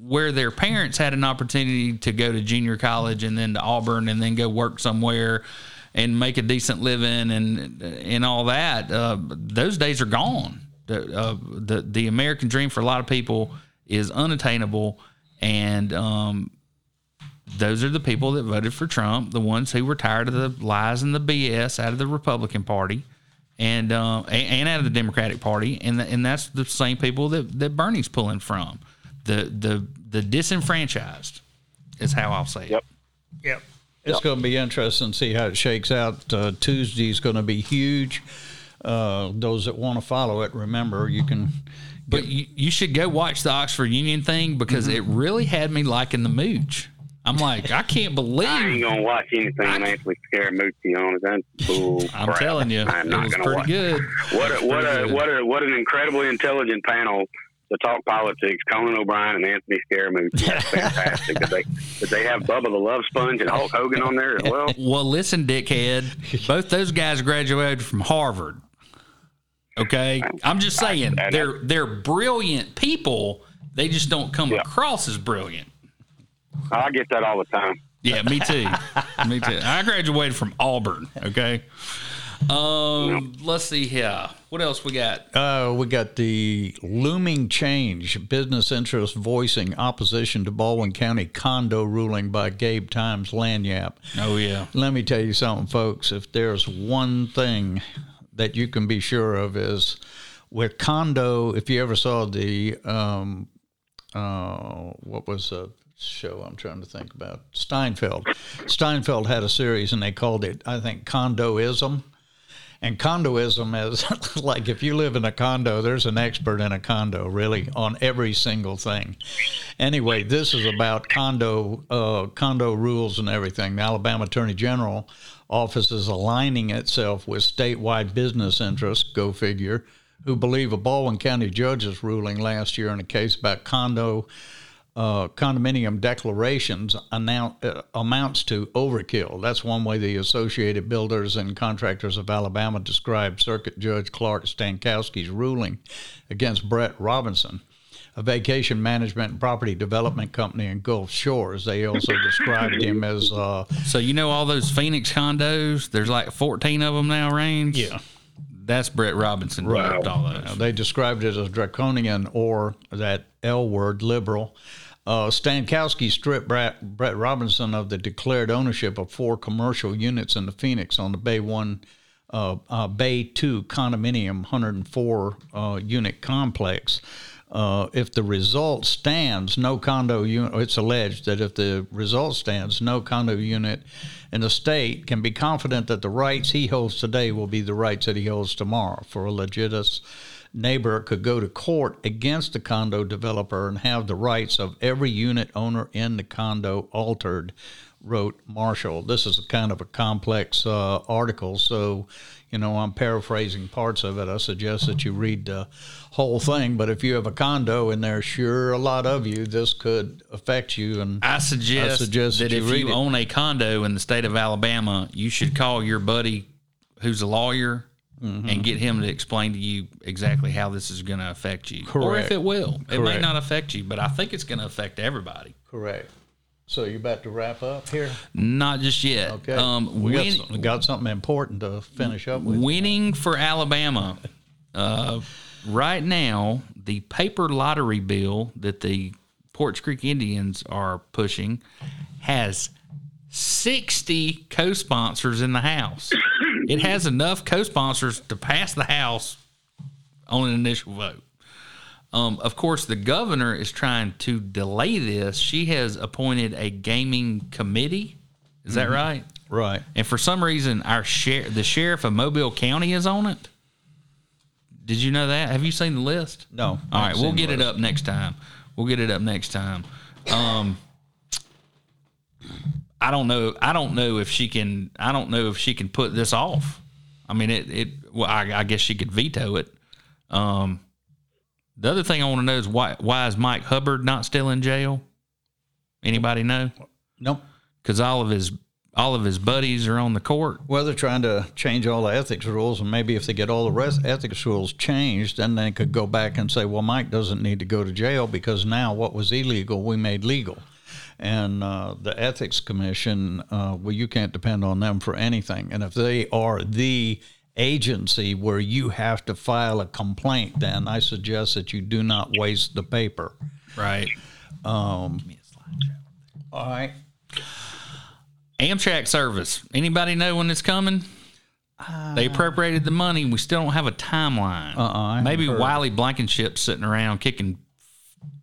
where their parents had an opportunity to go to junior college and then to Auburn and then go work somewhere and make a decent living and and all that. Uh, those days are gone. The, uh, the the American dream for a lot of people is unattainable, and um, those are the people that voted for Trump, the ones who were tired of the lies and the BS out of the Republican Party and uh, and, and out of the Democratic Party, and and that's the same people that, that Bernie's pulling from, the the the disenfranchised, is how I'll say it. Yep. Yep. It's going to be interesting to see how it shakes out. Uh, Tuesday's going to be huge. Uh, those that want to follow it, remember you can. But you, you should go watch the Oxford Union thing because it really had me liking the mooch. I'm like, I can't believe. I ain't gonna watch anything Anthony Scaramucci on. That's bull. I'm crap. telling you, I'm not was gonna pretty watch. good. What a what a good. what a what an incredibly intelligent panel to talk politics. Conan O'Brien and Anthony Scaramucci. That's fantastic. did they did they have Bubba the Love Sponge and Hulk Hogan on there as well? Well, listen, dickhead. Both those guys graduated from Harvard. Okay, I'm just saying they're they're brilliant people. They just don't come across as brilliant. I get that all the time. Yeah, me too. me too. I graduated from Auburn. Okay. Um, let's see here. What else we got? Uh, we got the looming change. Business interests voicing opposition to Baldwin County condo ruling by Gabe Times Lagniappe. Oh yeah. Let me tell you something, folks. If there's one thing that you can be sure of is with condo. If you ever saw the um, uh, what was the show I'm trying to think about? Seinfeld. Seinfeld had a series and they called it, I think, Condoism. And condoism is like if you live in a condo, there's an expert in a condo, really, on every single thing. Anyway, this is about condo uh, condo rules and everything. The Alabama Attorney General office is aligning itself with statewide business interests, go figure, who believe a Baldwin County judge's ruling last year in a case about condo uh, condominium declarations announce, uh, amounts to overkill. That's one way the Associated Builders and Contractors of Alabama described Circuit Judge Clark Stankoski's ruling against Brett Robinson, a vacation management and property development company in Gulf Shores. They also described him as. Uh, so you know all those Phoenix condos? There's like 14 of them now, Rains? Yeah. That's Brett Robinson. Right. All those. They described it as draconian or that L word, liberal. Uh, Stankoski stripped Brett, Brett, Robinson of the declared ownership of four commercial units in the Phoenix on the Bay One, uh, uh, Bay Two condominium, 104 uh, unit complex. Uh, if the result stands, no condo unit. It's alleged that if the result stands, no condo unit in the state can be confident that the rights he holds today will be the rights that he holds tomorrow for a legitimate neighbor could go to court against the condo developer and have the rights of every unit owner in the condo altered, wrote Marshall. This is a kind of a complex uh, article, so you know I'm paraphrasing parts of it. I suggest that you read the whole thing. But if you have a condo and there's sure a lot of you, this could affect you. And I suggest, I suggest that, that, if you it. own a condo in the state of Alabama, you should call your buddy who's a lawyer Mm-hmm. and get him to explain to you exactly how this is going to affect you, Correct. or if it will. It may not affect you, but I think it's going to affect everybody. Correct. So you're about to wrap up here? Not just yet. Okay. Um, we, got win- some- we got something important to finish up with. winning for Alabama. Uh, right now, the paper lottery bill that the Poarch Creek Indians are pushing has 60 co sponsors in the House. It has enough co sponsors to pass the House on an initial vote. Um, of course, the governor is trying to delay this. She has appointed a gaming committee. Is that Mhm. right? Right. And for some reason, our sheriff, the sheriff of Mobile County, is on it. Did you know that? Have you seen the list? No. All right, we'll get it up next time. We'll get it up next time. Um, I don't know. I don't know if she can. I don't know if she can put this off. I mean, it. It. Well, I, I guess she could veto it. Um, the other thing I want to know is why. Why is Mike Hubbard not still in jail? Anybody know? Nope. Because all of his all of his buddies are on the court. Well, they're trying to change all the ethics rules, and maybe if they get all the rest ethics rules changed, then they could go back and say, well, Mike doesn't need to go to jail because now what was illegal we made legal. And uh, the ethics commission, uh, well, you can't depend on them for anything. And if they are the agency where you have to file a complaint, then I suggest that you do not waste the paper. Right. Um, all right. Amtrak service. Anybody know when it's coming? they appropriated the money. We still don't have a timeline. Uh-uh, Maybe. Wiley Blankenship's sitting around kicking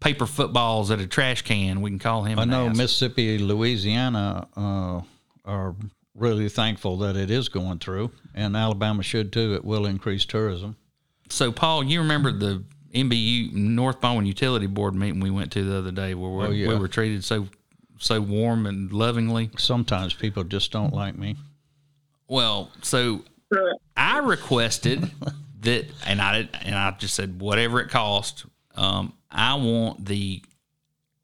paper footballs at a trash can. We can call him. I know ask. Mississippi, Louisiana uh, are really thankful that it is going through, and Alabama should too. It will increase tourism. So, Paul, you remember the MBU North Baldwin Utility Board meeting we went to the other day, where we, Oh, yeah. we were treated so so warm and lovingly. Sometimes people just don't like me. Well, so I requested that, and I and I just said whatever it cost. Um, I want the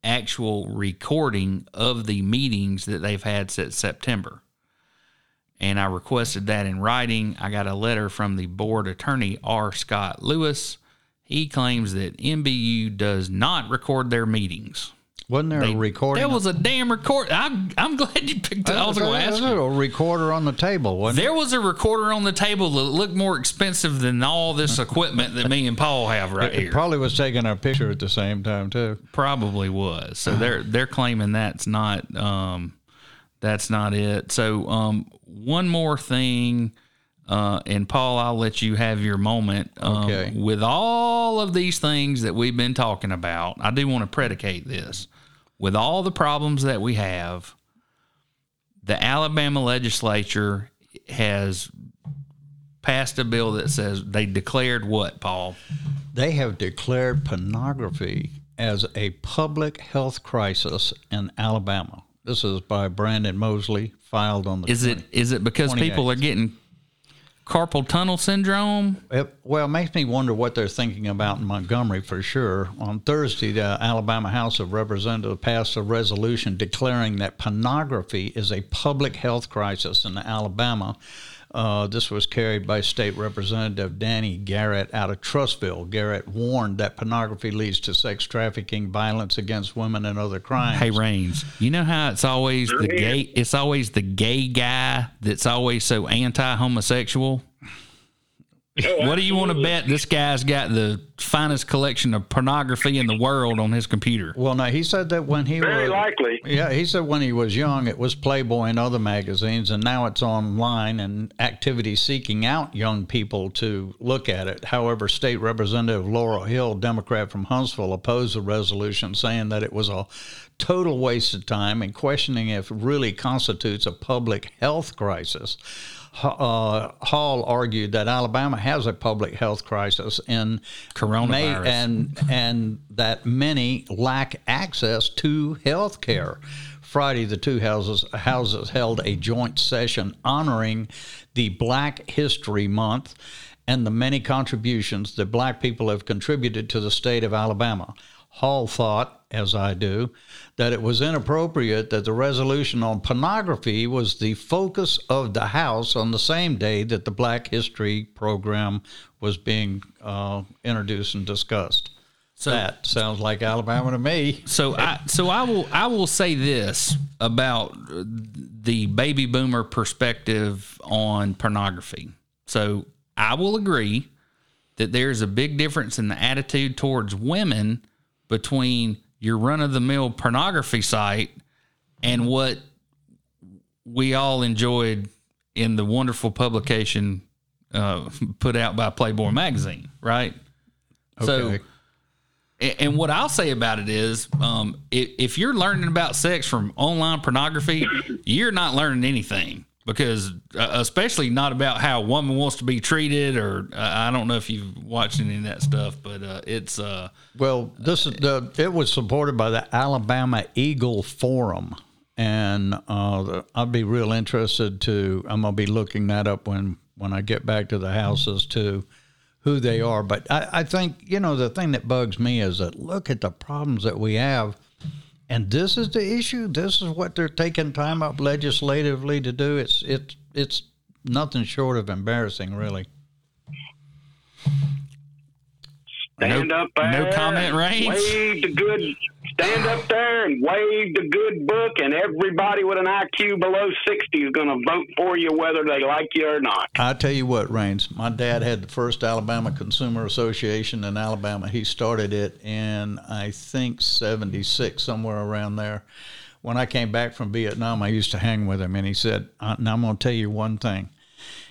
actual recording of the meetings that they've had since September, and I requested that in writing. I got a letter from the board attorney R. Scott Lewis. He claims that MBU does not record their meetings. Wasn't there They- a recording? There was a damn record. I'm, I'm glad you picked it. I was going to ask There was a recorder on the table, wasn't There was a recorder on the table that looked more expensive than all this equipment that me and Paul have right it? here. It probably was taking a picture at the same time too. Probably was. So they're they're claiming that's not um, that's not it. So um, one more thing, uh, and Paul, I'll let you have your moment. Um, Okay. With all of these things that we've been talking about, I do want to predicate this. With all the problems that we have, the Alabama legislature has passed a bill that says they declared what, Paul? They have declared pornography as a public health crisis in Alabama. This is by Brandon Moseley, filed on the. Is it is it because people are getting carpal tunnel syndrome? It, well, it makes me wonder what they're thinking about in Montgomery for sure. On Thursday, the Alabama House of Representatives passed a resolution declaring that pornography is a public health crisis in Alabama. Uh, this was carried by State Representative Danny Garrett out of Trussville. Garrett warned that pornography leads to sex trafficking, violence against women, and other crimes. Hey Rains, you know how it's always the gay it's always the gay guy that's always so anti homosexual? what do you want to bet this guy's got the finest collection of pornography in the world on his computer? Well, no, he said that when he Very was likely. Yeah, he said when he was young, it was Playboy and other magazines, and now it's online and activity seeking out young people to look at it. However, State Representative Laura Hall, Democrat from Huntsville, opposed the resolution, saying that it was a total waste of time and questioning if it really constitutes a public health crisis. Uh, Hall argued that Alabama has a public health crisis in Coronavirus. and and that many lack access to health care. Friday, the two houses houses held a joint session honoring the Black History Month and the many contributions that black people have contributed to the state of Alabama. Hall thought, as I do, that it was inappropriate that the resolution on pornography was the focus of the House on the same day that the Black History program was being uh, introduced and discussed. So- that sounds like Alabama to me. So I so I will I will say this about the baby boomer perspective on pornography. So I will agree that there's a big difference in the attitude towards women between your run of the mill pornography site and what we all enjoyed in the wonderful publication uh, put out by Playboy magazine, right? So Okay. a- And what I'll say about it is, um, if, if you're learning about sex from online pornography, you're not learning anything because, uh, especially not about how a woman wants to be treated, or uh, I don't know if you've watched any of that stuff, but uh, it's uh, Well, this is the. It was supported by the Alabama Eagle Forum, and uh, I'd be real interested to. I'm gonna be looking that up when when I get back to the house as to who they are. But I, I think you know the thing that bugs me is that look at the problems that we have. And this is the issue. This is what they're taking time up legislatively to do. It's it's it's nothing short of embarrassing, really. Stand up no comment, right? Rains? Wave the good. Stand up there and wave the good book, and everybody with an IQ below sixty is going to vote for you, whether they like you or not. I tell you what, Rains. My dad had the first Alabama Consumer Association in Alabama. He started it in I think '76, somewhere around there. When I came back from Vietnam, I used to hang with him, and he said, "Now I'm going to tell you one thing."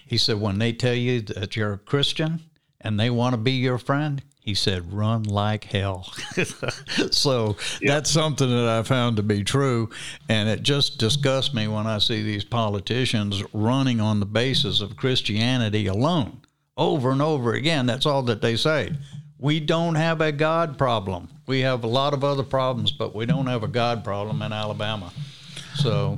He said, "When they tell you that you're a Christian and they want to be your friend." He said, run like hell. so that's something that I found to be true. And it just disgusts me when I see these politicians running on the basis of Christianity alone over and over again. That's all that they say. We don't have a God problem. We have a lot of other problems, but we don't have a God problem in Alabama. So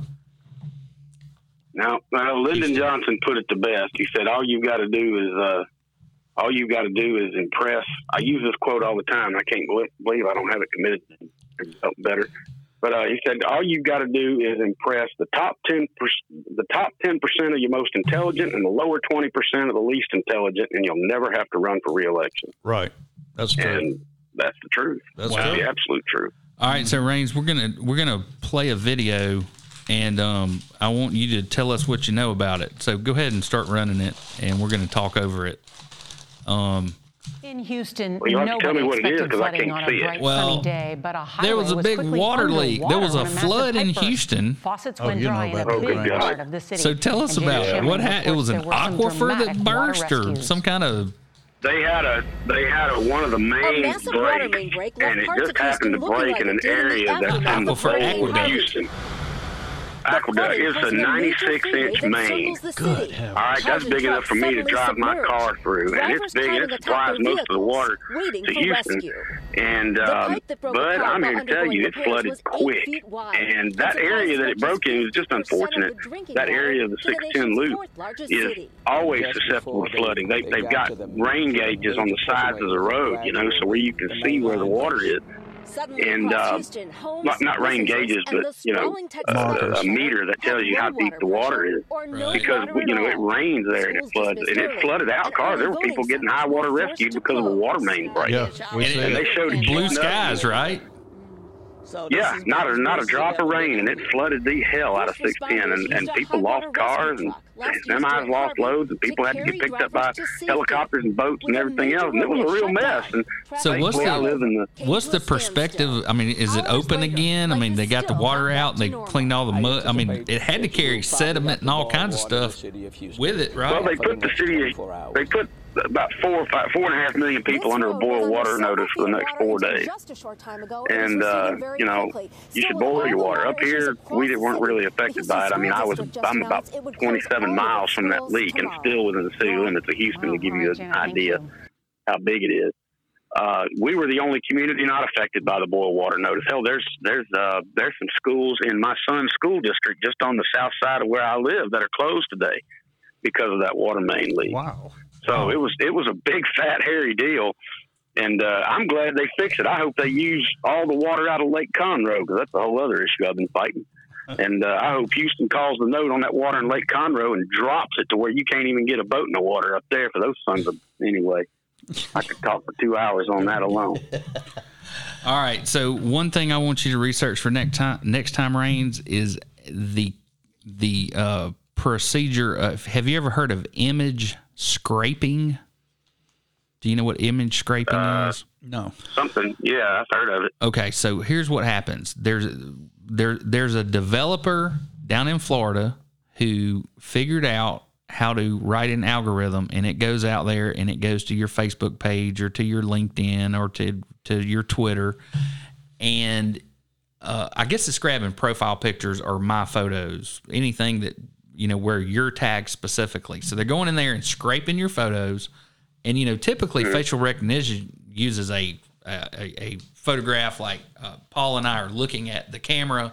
Now, now Lyndon Johnson put it the best. He said, "All you've got to do is, uh, all you've got to do is impress." I use this quote all the time. I can't believe I don't have it committed. Better, but uh, he said, "All you've got to do is impress the top ten, the top ten percent of your most intelligent, and the lower twenty percent of the least intelligent, and you'll never have to run for reelection." right, that's true. And that's the truth. That's the true. absolute truth. All right, so Rains, we're gonna we're gonna play a video, and um, I want you to tell us what you know about it. So go ahead and start running it, and we're gonna talk over it. Um, In Houston, Well, you have to tell nobody me what it is, expected 'cause I flooding can't on see a it. bright Well, sunny day, but a there was a big quickly water leak. There was a underwater flood in. Houston. Faucets Oh, went you know dry in a about big that. part of the city. So tell us And about it. What happened? It was an reports there were some aquifer that burst, or some kind of. They had a they had a, one of the main massive water main break, break and it just of happened to break like in an did in the area that's in the of of Houston. Aqueduct. It's a 96 inch main. Good. All right, that's big enough for me to drive my car through, and it's big. It supplies most of the water waiting to for Houston. rescue. And um, pipe that broke but I'm here to tell you, it flooded quick. And that area that it broke in was just unfortunate. That area of the 610 loop is always susceptible to flooding. They, they've got rain gauges on the sides of the road, you know, so where you can see where the water is. And uh, not, not rain gauges, but you know, uh, a meter that tells you how deep the water is. Because you know it rains there and it floods, and it flooded out cars. There were people getting high water rescued because of a water main break. Yeah, we and, see and they showed Blue skies, right? Yeah, not a not a drop of rain, and it flooded the hell out of 610, and, and people lost cars, and semis lost loads, and people had to get picked up by helicopters and boats and everything else, and it was a real mess. And So what's thankfully I live in the the what's the perspective? I mean, is it open again? I mean, they got the water out. They cleaned all the mud. I mean, it had to carry sediment and all kinds of stuff with it, right? Well, they put the city, they put about four, five, four and a half million people under a boil water notice for the next four days. And, uh, you know, you should boil your water. Up here, we weren't really affected by it. I mean, I was, I'm about 27 miles from that leak and still within the city limits of Houston to give you an idea how big it is. Uh, we were the only community not affected by the boil water notice. Hell, there's there's uh, there's some schools in my son's school district just on the south side of where I live that are closed today because of that water main leak. Wow. So it was it was a big fat hairy deal, and uh, I'm glad they fixed it. I hope they use all the water out of Lake Conroe because that's a whole other issue I've been fighting. And uh, I hope Houston calls the note on that water in Lake Conroe and drops it to where you can't even get a boat in the water up there for those sons of anyway. I could talk for two hours on that alone. All right. So one thing I want you to research for next time, next time Rains is the the uh, procedure. Of, have you ever heard of image scraping? Do you know what image scraping Uh, is? No. Something, yeah, I've heard of it. Okay, so here's what happens. There's there there's a developer down in Florida who figured out how to write an algorithm and it goes out there and it goes to your Facebook page or to your LinkedIn or to to your Twitter and uh, I guess it's grabbing profile pictures or my photos, anything that you know where you're tagged specifically. So they're going in there and scraping your photos, and you know typically facial recognition uses a a, a photograph like uh, Paul and I are looking at the camera.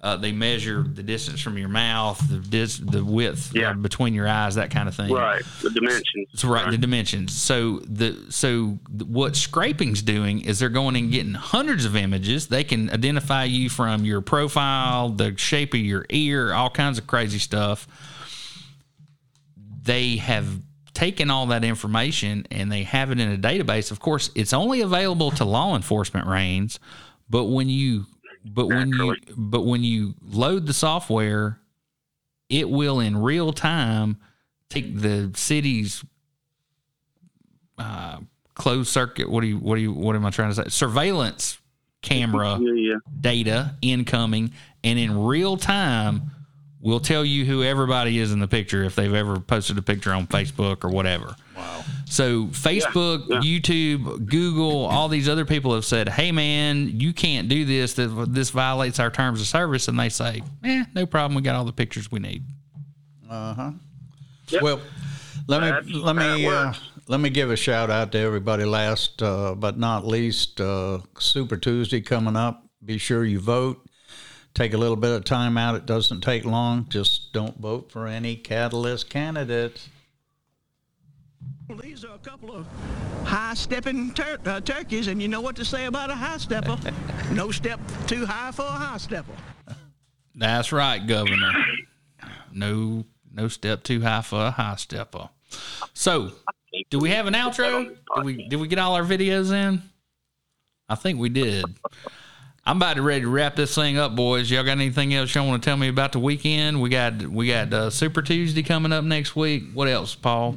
Uh, they measure the distance from your mouth, the dis- the width uh, between your eyes, that kind of thing. Right, the dimensions. That's right, the dimensions. So the so th- what scraping's doing is they're going and getting hundreds of images. They can identify you from your profile, the shape of your ear, all kinds of crazy stuff. They have taken all that information and they have it in a database. Of course, it's only available to law enforcement Rains, but when you but when you but when you load the software, it will in real time take the city's uh, closed circuit. What do you what do you what am I trying to say? Surveillance camera data incoming, and in real time will tell you who everybody is in the picture if they've ever posted a picture on Facebook or whatever. Wow. So Facebook, YouTube, Google, all these other people have said, "Hey man, you can't do this. This, this violates our terms of service." And they say, "Eh, no problem. We got all the pictures we need." Uh huh. Well, let me let me uh, let me give a shout out to everybody. Last uh, but not least, uh, Super Tuesday coming up. Be sure you vote. Take a little bit of time out. It doesn't take long. Just don't vote for any catalyst candidates. These are a couple of high stepping tur- uh, turkeys, and you know what to say about a high stepper. no step too high for a high stepper. That's right, Governor. No, no step too high for a high stepper. So, do we have an outro? Did we did we get all our videos in? I think we did. I'm about to ready to wrap this thing up, boys. Y'all got anything else y'all want to tell me about the weekend? We got we got uh, Super Tuesday coming up next week. What else, Paul?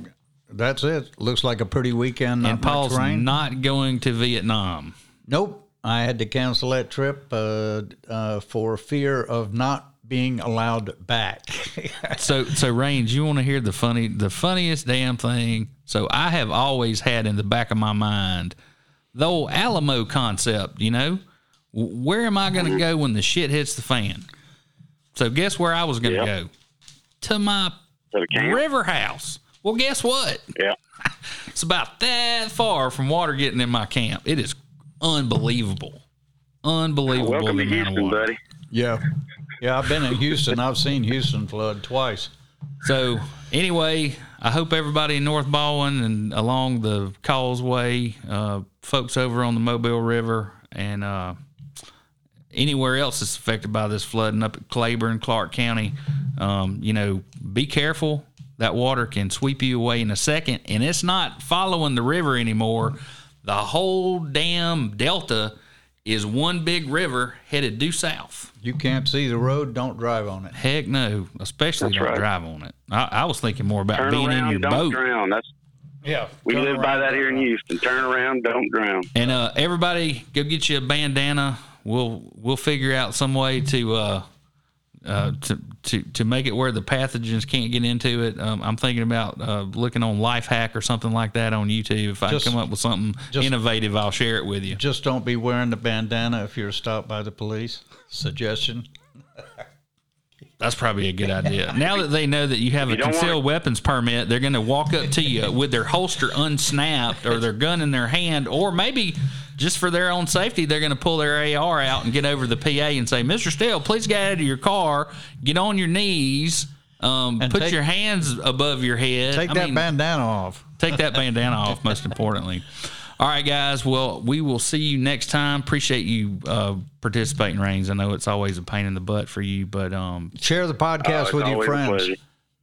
That's it. Looks like a pretty weekend. Not and Paul's not going to Vietnam. Nope. I had to cancel that trip uh, uh, for fear of not being allowed back. so so Rains, you want to hear the funny the funniest damn thing? So I have always had in the back of my mind the old Alamo concept, you know? Where am I going to go when the shit hits the fan? So guess where I was going to Yeah. go? To my To the camp. river house. Well, guess what? Yeah. It's about that far from water getting in my camp. It is unbelievable. Unbelievable. Welcome the to Houston, water. buddy. yeah. Yeah, I've been in Houston. I've seen Houston flood twice. So anyway, I hope everybody in North Baldwin and along the Causeway, uh, folks over on the Mobile River, and uh, anywhere else that's affected by this flooding up at Claiborne, Clarke County, um, you know, be careful. That water can sweep you away in a second, and it's not following the river anymore. The whole damn delta is one big river headed due south. You can't see the road, don't drive on it. Heck no, especially That's don't right. drive on it. I, I was thinking more about Turn being around, in your don't boat. drown. That's Yeah. we live by that here in Houston. Turn around, don't drown. And uh, everybody, go get you a bandana. We'll we'll figure out some way to uh, uh, to to to make it where the pathogens can't get into it. Um, I'm thinking about uh, looking on Life Hack or something like that on YouTube. If I come up with something just- innovative, I'll share it with you. Just don't be wearing the bandana if you're stopped by the police. Suggestion. That's probably a good idea. Now that they know that you have a You don't concealed weapons permit, they're going to walk up to you with their holster unsnapped or their gun in their hand, or maybe just for their own safety, they're going to pull their AR out and get over the PA and say, "Mr. Steele, please get out of your car, get on your knees, um, And put take- your hands above your head, Take I that mean, bandana off. Take that bandana off, most importantly. All right, guys. Well, we will see you next time. Appreciate you uh, participating, Rains. I know it's always a pain in the butt for you, but um, Share the podcast it's with your friends.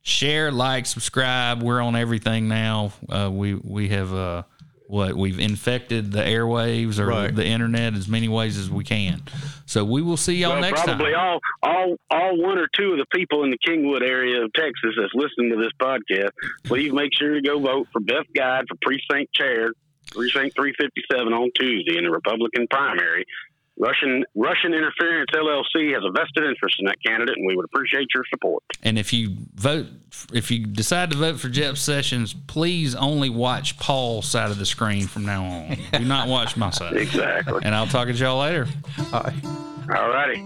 share, like, subscribe. We're on everything now. Uh, we we have uh, what we've infected the airwaves or Right. the internet as many ways as we can. So we will see y'all well, next probably time. Probably all, all, all one or two of the people in the Kingwood area of Texas that's listening to this podcast, please make sure to go vote for Beth Guide for precinct chair, precinct 357 on Tuesday in the Republican primary. Russian Russian Interference LLC has a vested interest in that candidate, and we would appreciate your support. And if you vote, if you decide to vote for Jeff Sessions, please only watch Paul's side of the screen from now on. Do not watch my side. Exactly. And I'll talk to y'all later. Bye. All righty.